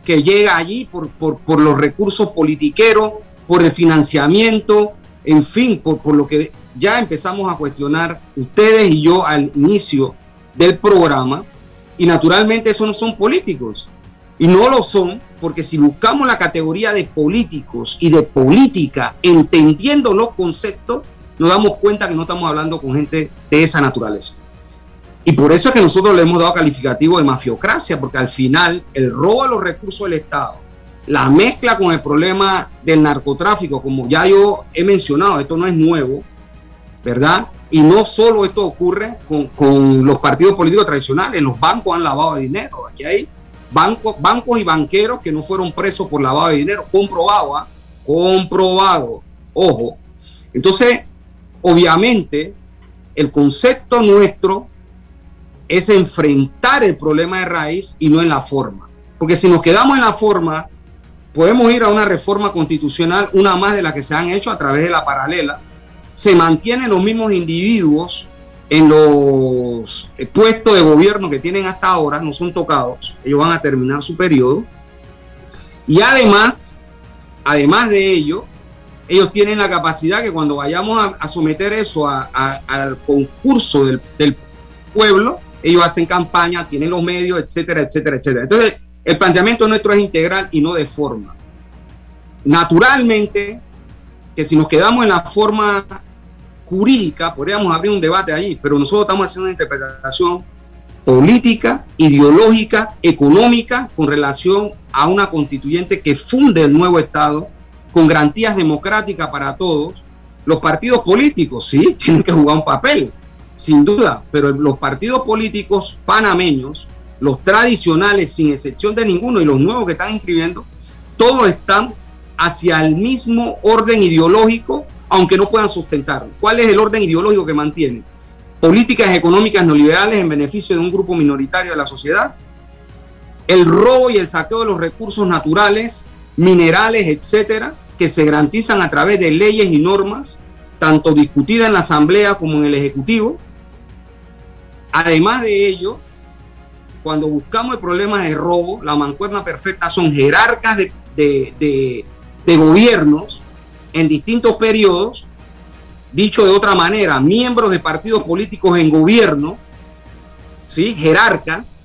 Speaker 6: que, llega allí por, los recursos politiqueros, por el financiamiento, en fin, por, por lo que ya empezamos a cuestionar ustedes y yo al inicio del programa. Y naturalmente esos no son políticos. Y no lo son porque si buscamos la categoría de políticos y de política, entendiendo los conceptos, nos damos cuenta que no estamos hablando con gente de esa naturaleza. Y por eso es que nosotros le hemos dado calificativo de mafiocracia, porque al final el robo a los recursos del Estado, la mezcla con el problema del narcotráfico, como ya yo he mencionado, esto no es nuevo, ¿verdad? Y no solo esto ocurre con, con los partidos políticos tradicionales, los bancos han lavado de dinero, aquí hay bancos, bancos y banqueros que no fueron presos por lavado de dinero, comprobado, ¿ah? comprobado, ojo. Entonces, obviamente, el concepto nuestro es enfrentar el problema de raíz y no en la forma. Porque si nos quedamos en la forma, podemos ir a una reforma constitucional, una más de la que se han hecho a través de la paralela. Se mantienen los mismos individuos en los puestos de gobierno que tienen hasta ahora, no son tocados, ellos van a terminar su periodo. Y además, además de ello, ellos tienen la capacidad que cuando vayamos a, someter eso al concurso del pueblo, ellos hacen campaña, tienen los medios, etcétera, etcétera, etcétera. Entonces, el planteamiento nuestro es integral y no de forma. Naturalmente, que si nos quedamos en la forma jurídica, podríamos abrir un debate allí, pero nosotros estamos haciendo una interpretación política, ideológica, económica, con relación a una constituyente que funde el nuevo Estado con garantías democráticas para todos. Los partidos políticos, sí, tienen que jugar un papel, sin duda, pero los partidos políticos panameños, los tradicionales, sin excepción de ninguno, y los nuevos que están inscribiendo, todos están hacia el mismo orden ideológico, aunque no puedan sustentarlo. ¿Cuál es el orden ideológico que mantienen? Políticas económicas neoliberales en beneficio de un grupo minoritario de la sociedad, el robo y el saqueo de los recursos naturales, minerales, etcétera, que se garantizan a través de leyes y normas, tanto discutidas en la Asamblea como en el Ejecutivo, Además de ello, cuando buscamos el problema de robo, la mancuerna perfecta son jerarcas de, gobiernos en distintos periodos, dicho de otra manera, miembros de partidos políticos en gobierno, ¿sí? jerarcas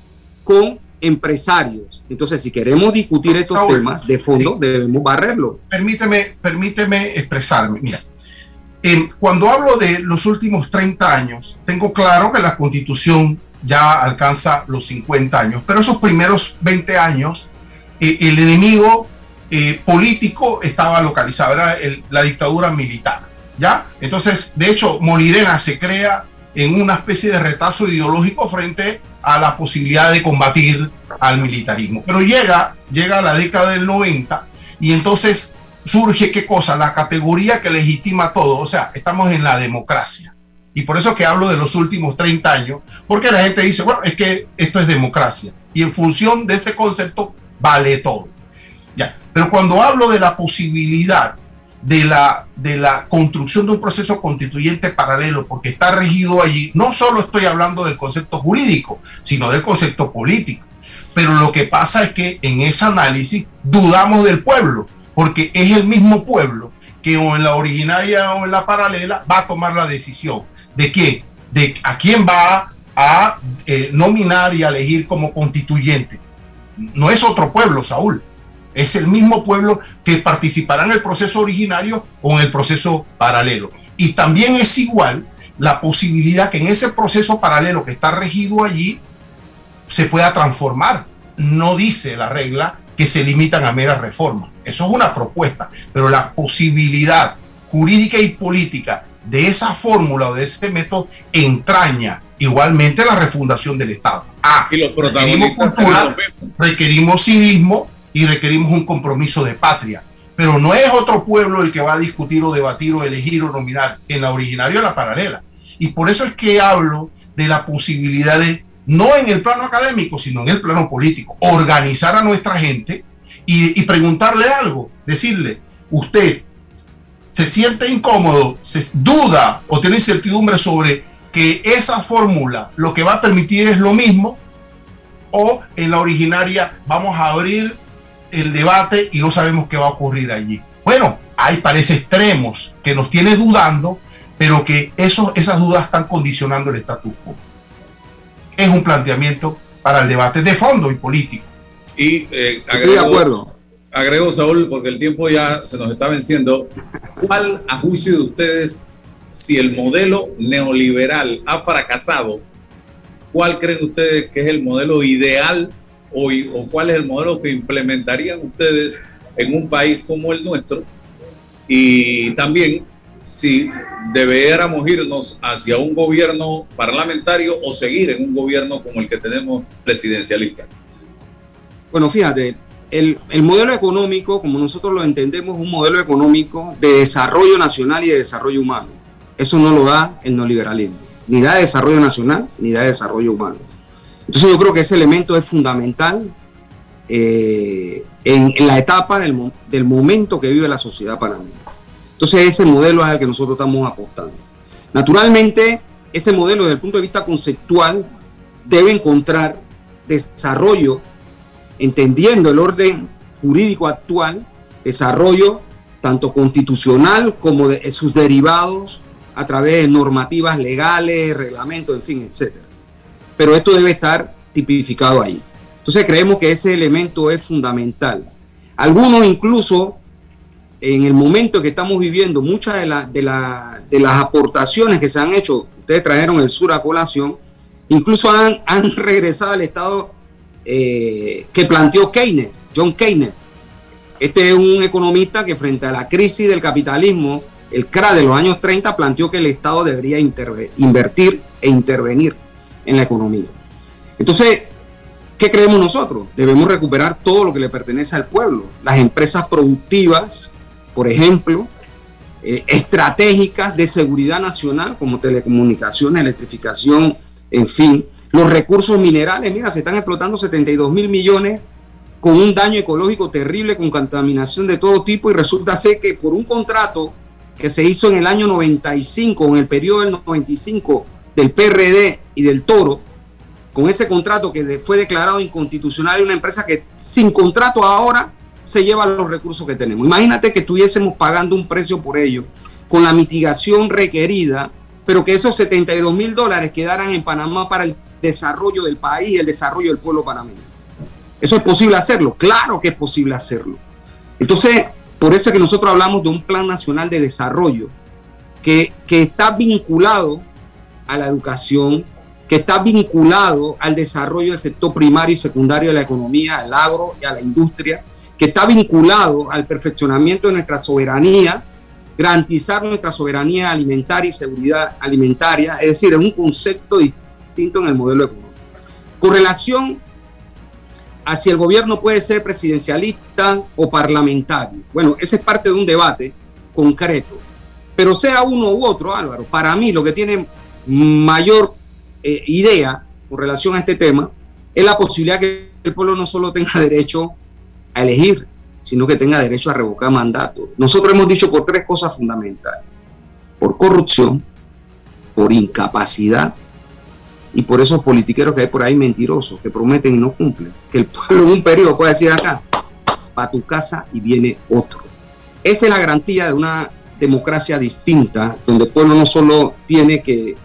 Speaker 6: con empresarios. Entonces, si queremos discutir estos temas de fondo, debemos barrerlo.
Speaker 5: Permíteme, permíteme expresarme. Mira, cuando hablo de los últimos 30 años, tengo claro que la constitución ya alcanza los 50 años, pero esos primeros 20 años, eh, el enemigo eh, político estaba localizado, era la dictadura militar, ¿ya? Entonces, de hecho, Molirena se crea en una especie de retazo ideológico frente a la posibilidad de combatir al militarismo. Pero llega, llega la década del 90 y entonces surge qué cosa, la categoría que legitima todo, o sea, estamos en la democracia. Y por eso que hablo de los últimos 30 años, porque la gente dice, bueno, es que esto es democracia. Y en función de ese concepto vale todo. Ya. Pero cuando hablo de la posibilidad de la, de la construcción de un proceso constituyente paralelo, porque está regido allí, no solo estoy hablando del concepto jurídico, sino del concepto político. Pero lo que pasa es que en ese análisis dudamos del pueblo, porque es el mismo pueblo que o en la originaria o en la paralela va a tomar la decisión de quién, de a quién va a eh, nominar y a elegir como constituyente. No es otro pueblo, Saúl. Es el mismo pueblo que participará en el proceso originario o en el proceso paralelo. Y también es igual la posibilidad que en ese proceso paralelo que está regido allí se pueda transformar. No dice la regla que se limitan a meras reformas. Eso es una propuesta, pero la posibilidad jurídica y política de esa fórmula o de ese método entraña igualmente la refundación del Estado.
Speaker 4: Ah, y los
Speaker 5: requerimos cultura, requerimos civismo y requerimos un compromiso de patria. Pero no es otro pueblo el que va a discutir o debatir o elegir o nominar en la originaria o la paralela. Y por eso es que hablo de la posibilidad de no en el plano académico, sino en el plano político, organizar a nuestra gente y, preguntarle algo, decirle, usted se siente incómodo, se duda o tiene incertidumbre sobre que esa fórmula lo que va a permitir es lo mismo, o en la originaria vamos a abrir el debate y no sabemos qué va a ocurrir allí. Bueno, hay parece extremos que nos tiene dudando, pero que esos, esas dudas están condicionando el status quo es un planteamiento para el debate de fondo y político.
Speaker 4: Y eh, agrego, de acuerdo. Agrego, Saúl, porque el tiempo ya se nos está venciendo. ¿Cuál, a juicio de ustedes, si el modelo neoliberal ha fracasado, ¿cuál creen ustedes que es el modelo ideal o, o cuál es el modelo que implementarían ustedes en un país como el nuestro? Y también si debiéramos irnos hacia un gobierno parlamentario o seguir en un gobierno como el que tenemos presidencialista.
Speaker 6: Bueno, fíjate, el, el, modelo económico, como nosotros lo entendemos, es un modelo económico de desarrollo nacional y de desarrollo humano. Eso no lo da el neoliberalismo. Ni da de desarrollo nacional, ni da de desarrollo humano. Entonces yo creo que ese elemento es fundamental eh, en, en, la etapa del, del momento que vive la sociedad panameña. Entonces ese modelo es al que nosotros estamos apostando. Naturalmente, ese modelo desde el punto de vista conceptual debe encontrar desarrollo, entendiendo el orden jurídico actual, desarrollo tanto constitucional como de sus derivados a través de normativas legales, reglamentos, en fin, etc. Pero esto debe estar tipificado ahí. Entonces creemos que ese elemento es fundamental. Algunos incluso en el momento que estamos viviendo, muchas de, la, de, la, de, las aportaciones que se han hecho, ustedes trajeron el sur a colación, incluso han, regresado al estado eh, que planteó Keynes, John Keynes. Este es un economista que frente a la crisis del capitalismo, el CRA de los años 30, planteó que el Estado debería invertir e intervenir en la economía. Entonces, ¿qué creemos nosotros? Debemos recuperar todo lo que le pertenece al pueblo, las empresas productivas por ejemplo, eh, estratégicas de seguridad nacional como telecomunicaciones, electrificación, en fin. Los recursos minerales, mira, se están explotando 72 mil millones con un daño ecológico terrible, con contaminación de todo tipo y resulta ser que por un contrato que se hizo en el año 95, en el periodo del 95 del PRD y del Toro, con ese contrato que fue declarado inconstitucional, una empresa que sin contrato ahora se lleva los recursos que tenemos. Imagínate que estuviésemos pagando un precio por ello, con la mitigación requerida, pero que esos 72 mil dólares quedaran en Panamá para el desarrollo del país y el desarrollo del pueblo panameño. ¿Eso es posible hacerlo? Claro que es posible hacerlo. Entonces, por eso es que nosotros hablamos de un plan nacional de desarrollo que, que está vinculado a la educación, que está vinculado al desarrollo del sector primario y secundario de la economía, al agro y a la industria, que está vinculado al perfeccionamiento de nuestra soberanía, garantizar nuestra soberanía alimentaria y seguridad alimentaria, es decir, es un concepto distinto en el modelo económico. Con relación a si el gobierno puede ser presidencialista o parlamentario, bueno, ese es parte de un debate concreto, pero sea uno u otro, Álvaro, para mí lo que tiene mayor eh, idea con relación a este tema es la posibilidad que el pueblo no solo tenga derecho a elegir, sino que tenga derecho a revocar mandato. Nosotros hemos dicho por tres cosas fundamentales. Por corrupción, por incapacidad y por esos politiqueros que hay por ahí mentirosos, que prometen y no cumplen. Que el pueblo en un periodo puede decir acá, para tu casa y viene otro. Esa es la garantía de una democracia distinta, donde el pueblo no solo tiene que,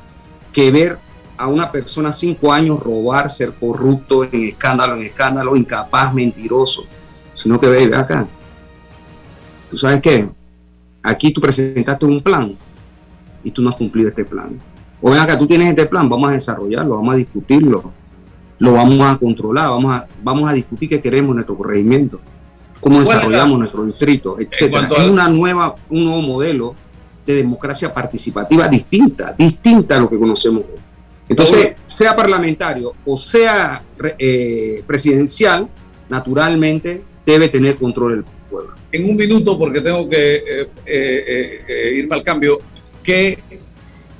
Speaker 6: que ver a una persona cinco años robar, ser corrupto en escándalo, en escándalo, incapaz, mentiroso, sino que ve, acá. ¿Tú sabes qué? Aquí tú presentaste un plan y tú no has cumplido este plan. O ven acá, tú tienes este plan, vamos a desarrollarlo, vamos a discutirlo, lo vamos a controlar, vamos a, vamos a discutir qué queremos en nuestro corregimiento, cómo desarrollamos nuestro distrito, etc. Es una nueva, un nuevo modelo de democracia participativa distinta, distinta a lo que conocemos hoy. Entonces, sea parlamentario o sea eh, presidencial, naturalmente debe tener control el pueblo.
Speaker 4: En un minuto, porque tengo que eh, eh, eh, irme al cambio, ¿qué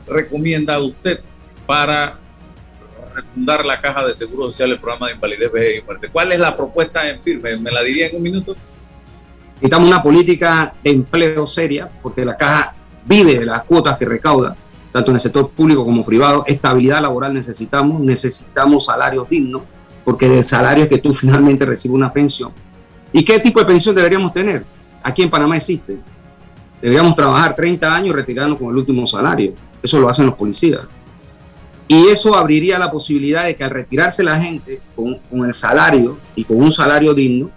Speaker 4: recomienda usted para refundar la caja de seguro social, el programa de invalidez, vejez y muerte? ¿Cuál es la propuesta en firme? ¿Me la diría en un minuto?
Speaker 6: Necesitamos una política de empleo seria, porque la caja vive de las cuotas que recauda, tanto en el sector público como privado. Estabilidad laboral necesitamos, necesitamos salarios dignos, porque del salario es que tú finalmente recibes una pensión ¿Y qué tipo de pensión deberíamos tener? Aquí en Panamá existe. Deberíamos trabajar 30 años retirarnos con el último salario. Eso lo hacen los policías. Y eso abriría la posibilidad de que al retirarse la gente con, el salario y con un salario digno,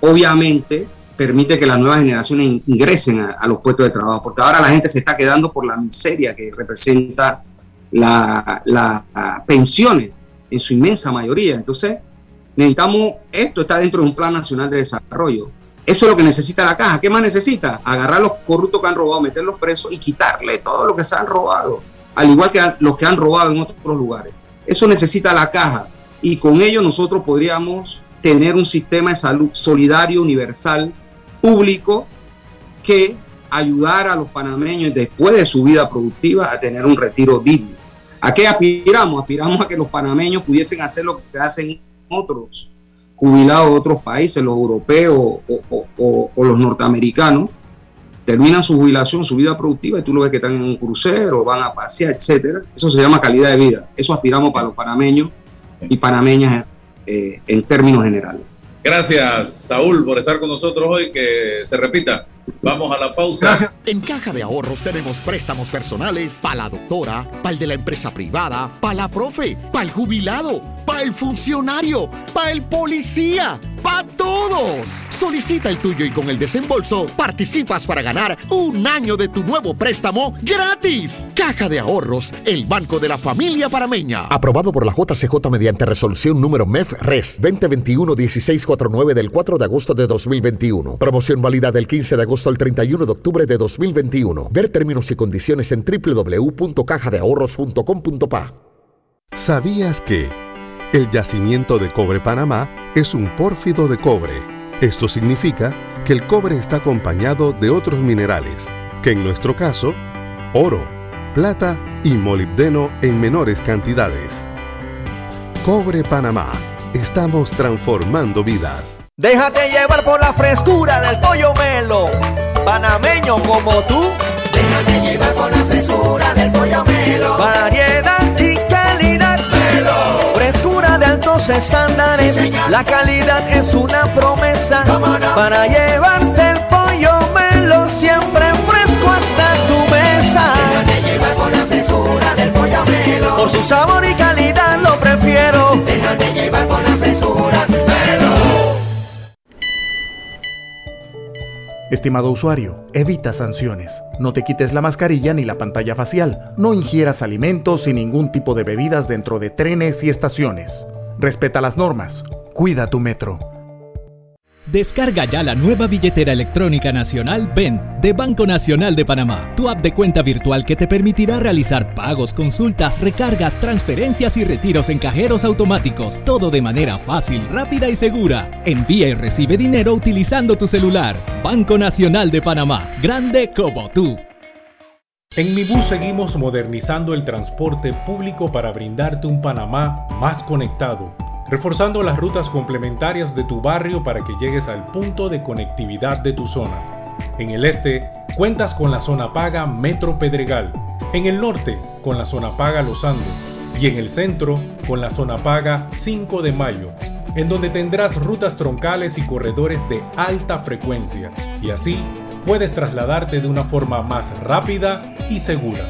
Speaker 6: obviamente permite que las nuevas generaciones ingresen a, los puestos de trabajo, porque ahora la gente se está quedando por la miseria que representa las la, pensiones en su inmensa mayoría. Entonces, necesitamos, esto está dentro de un plan nacional de desarrollo. Eso es lo que necesita la caja. ¿Qué más necesita? Agarrar a los corruptos que han robado, meterlos presos y quitarle todo lo que se han robado, al igual que los que han robado en otros lugares. Eso necesita la caja y con ello nosotros podríamos tener un sistema de salud solidario, universal, público, que ayudara a los panameños después de su vida productiva a tener un retiro digno. ¿A qué aspiramos? Aspiramos a que los panameños pudiesen hacer lo que hacen otros jubilados de otros países, los europeos o, los norteamericanos, terminan su jubilación, su vida productiva, y tú lo ves que están en un crucero, van a pasear, etcétera. Eso se llama calidad de vida. Eso aspiramos para los panameños y panameñas eh, en términos generales.
Speaker 4: Gracias, Saúl, por estar con nosotros hoy. Que se repita. Vamos a la pausa.
Speaker 3: En Caja de Ahorros tenemos préstamos personales para la doctora, para el de la empresa privada, para la profe, para el jubilado, para el funcionario, para el policía, para todos. Solicita el tuyo y con el desembolso participas para ganar un año de tu nuevo préstamo gratis. Caja de Ahorros, el banco de la familia parameña. Aprobado por la JCJ mediante resolución número MEF RES 2021-1649 del 4 de agosto de 2021. Promoción válida del 15 de agosto al 31 de octubre de 2021. Ver términos y condiciones en www.cajadeahorros.com.pa.
Speaker 7: ¿Sabías que el yacimiento de cobre Panamá es un pórfido de cobre? Esto significa que el cobre está acompañado de otros minerales, que en nuestro caso, oro, plata y molibdeno en menores cantidades. Cobre Panamá. Estamos transformando vidas.
Speaker 8: Déjate llevar por la frescura del pollo melo. Panameño como tú.
Speaker 9: Déjate llevar por la frescura del pollo melo.
Speaker 8: Variedad y calidad.
Speaker 9: Melo.
Speaker 8: Frescura de altos estándares. la calidad es una promesa. Para llevarte el pollo melo siempre fresco hasta tu mesa.
Speaker 9: Déjate llevar por la frescura del pollo melo.
Speaker 8: Por su sabor y calidad lo prefiero.
Speaker 9: Déjate llevar por la frescura
Speaker 2: Estimado usuario, evita sanciones. No te quites la mascarilla ni la pantalla facial. No ingieras alimentos y ningún tipo de bebidas dentro de trenes y estaciones. Respeta las normas. Cuida tu metro.
Speaker 10: Descarga ya la nueva billetera electrónica nacional BEN de Banco Nacional de Panamá, tu app de cuenta virtual que te permitirá realizar pagos, consultas, recargas, transferencias y retiros en cajeros automáticos, todo de manera fácil, rápida y segura. Envía y recibe dinero utilizando tu celular. Banco Nacional de Panamá, grande como tú.
Speaker 2: En Mi Bus seguimos modernizando el transporte público para brindarte un Panamá más conectado reforzando las rutas complementarias de tu barrio para que llegues al punto de conectividad de tu zona. En el este, cuentas con la zona paga Metro Pedregal, en el norte, con la zona paga Los Andes, y en el centro, con la zona paga 5 de Mayo, en donde tendrás rutas troncales y corredores de alta frecuencia, y así puedes trasladarte de una forma más rápida y segura.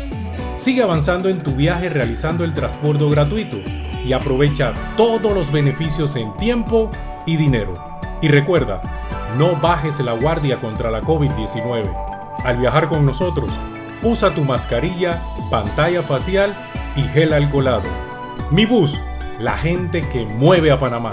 Speaker 2: Sigue avanzando en tu viaje realizando el transporte gratuito y aprovecha todos los beneficios en tiempo y dinero. Y recuerda, no bajes la guardia contra la COVID-19. Al viajar con nosotros, usa tu mascarilla, pantalla facial y gel alcoholado. Mi bus, la gente que mueve a Panamá.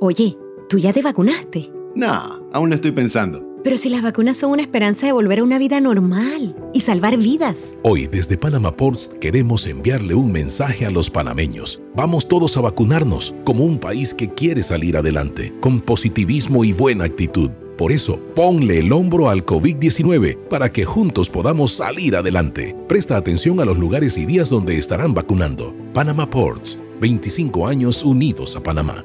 Speaker 11: Oye, ¿tú ya te vacunaste?
Speaker 12: No, aún lo estoy pensando.
Speaker 11: Pero si las vacunas son una esperanza de volver a una vida normal y salvar vidas.
Speaker 13: Hoy desde Panama Ports queremos enviarle un mensaje a los panameños. Vamos todos a vacunarnos como un país que quiere salir adelante, con positivismo y buena actitud. Por eso, ponle el hombro al COVID-19 para que juntos podamos salir adelante. Presta atención a los lugares y días donde estarán vacunando. Panama Ports, 25 años unidos a Panamá.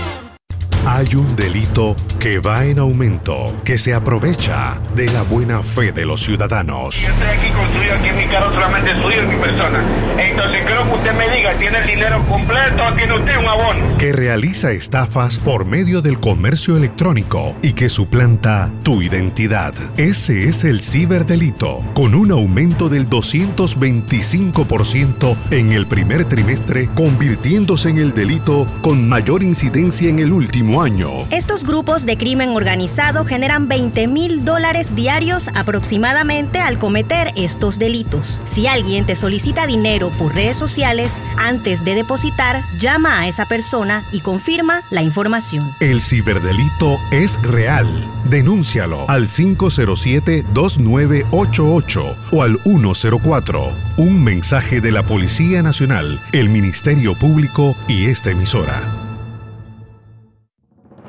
Speaker 14: Hay un delito
Speaker 7: que va en aumento, que se aprovecha de la buena fe de los ciudadanos.
Speaker 14: Yo estoy aquí construido aquí en mi carro solamente suyo y mi persona. Entonces quiero que usted me diga, ¿tiene el dinero completo o tiene usted un abono?
Speaker 7: Que realiza estafas por medio del comercio electrónico y que suplanta tu identidad. Ese es el ciberdelito, con un aumento del 225% en el primer trimestre, convirtiéndose en el delito con mayor incidencia en el último año.
Speaker 15: Estos grupos de crimen organizado generan 20 mil dólares diarios aproximadamente al cometer estos delitos. Si alguien te solicita dinero por redes sociales, antes de depositar, llama a esa persona y confirma la información.
Speaker 7: El ciberdelito es real. Denúncialo al 507-2988 o al 104. Un mensaje de la Policía Nacional, el Ministerio Público y esta emisora.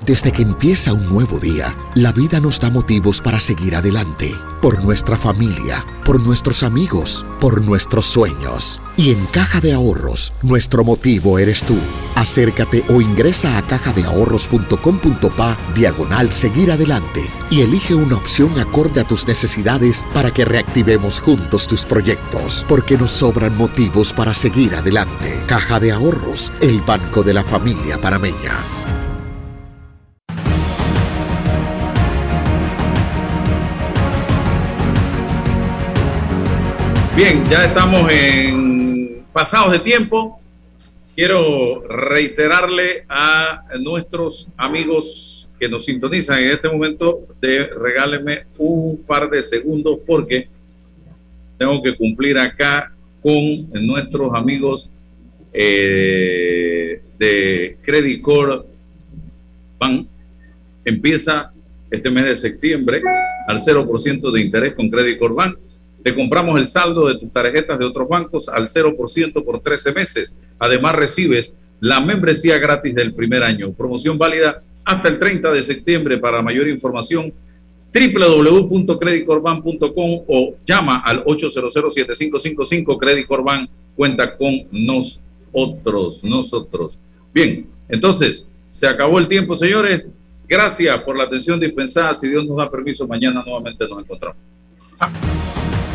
Speaker 3: Desde que empieza un nuevo día, la vida nos da motivos para seguir adelante, por nuestra familia, por nuestros amigos, por nuestros sueños. Y en Caja de Ahorros, nuestro motivo eres tú. Acércate o ingresa a cajadeahorros.com.pa diagonal seguir adelante y elige una opción acorde a tus necesidades para que reactivemos juntos tus proyectos, porque nos sobran motivos para seguir adelante. Caja de Ahorros, el banco de la familia parameña.
Speaker 4: Bien, ya estamos en pasados de tiempo. Quiero reiterarle a nuestros amigos que nos sintonizan en este momento de regáleme un par de segundos porque tengo que cumplir acá con nuestros amigos eh, de Credit Core Bank. Empieza este mes de septiembre al 0% de interés con Credit Core Bank te compramos el saldo de tus tarjetas de otros bancos al 0% por 13 meses. Además, recibes la membresía gratis del primer año. Promoción válida hasta el 30 de septiembre. Para mayor información, www.creditcorban.com o llama al 800-7555. Credit Corban cuenta con nosotros, nosotros. Bien, entonces, se acabó el tiempo, señores. Gracias por la atención dispensada. Si Dios nos da permiso, mañana nuevamente nos encontramos.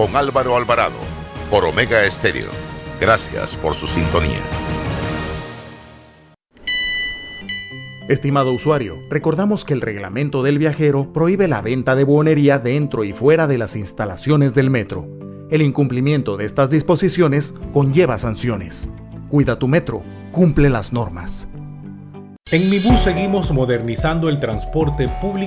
Speaker 1: con Álvaro Alvarado por Omega Estéreo. Gracias por su sintonía.
Speaker 16: Estimado usuario, recordamos que el reglamento del viajero prohíbe la venta de buonería dentro y fuera de las instalaciones del metro. El incumplimiento de estas disposiciones conlleva sanciones. Cuida tu metro, cumple las normas.
Speaker 2: En Mi Bus seguimos modernizando el transporte público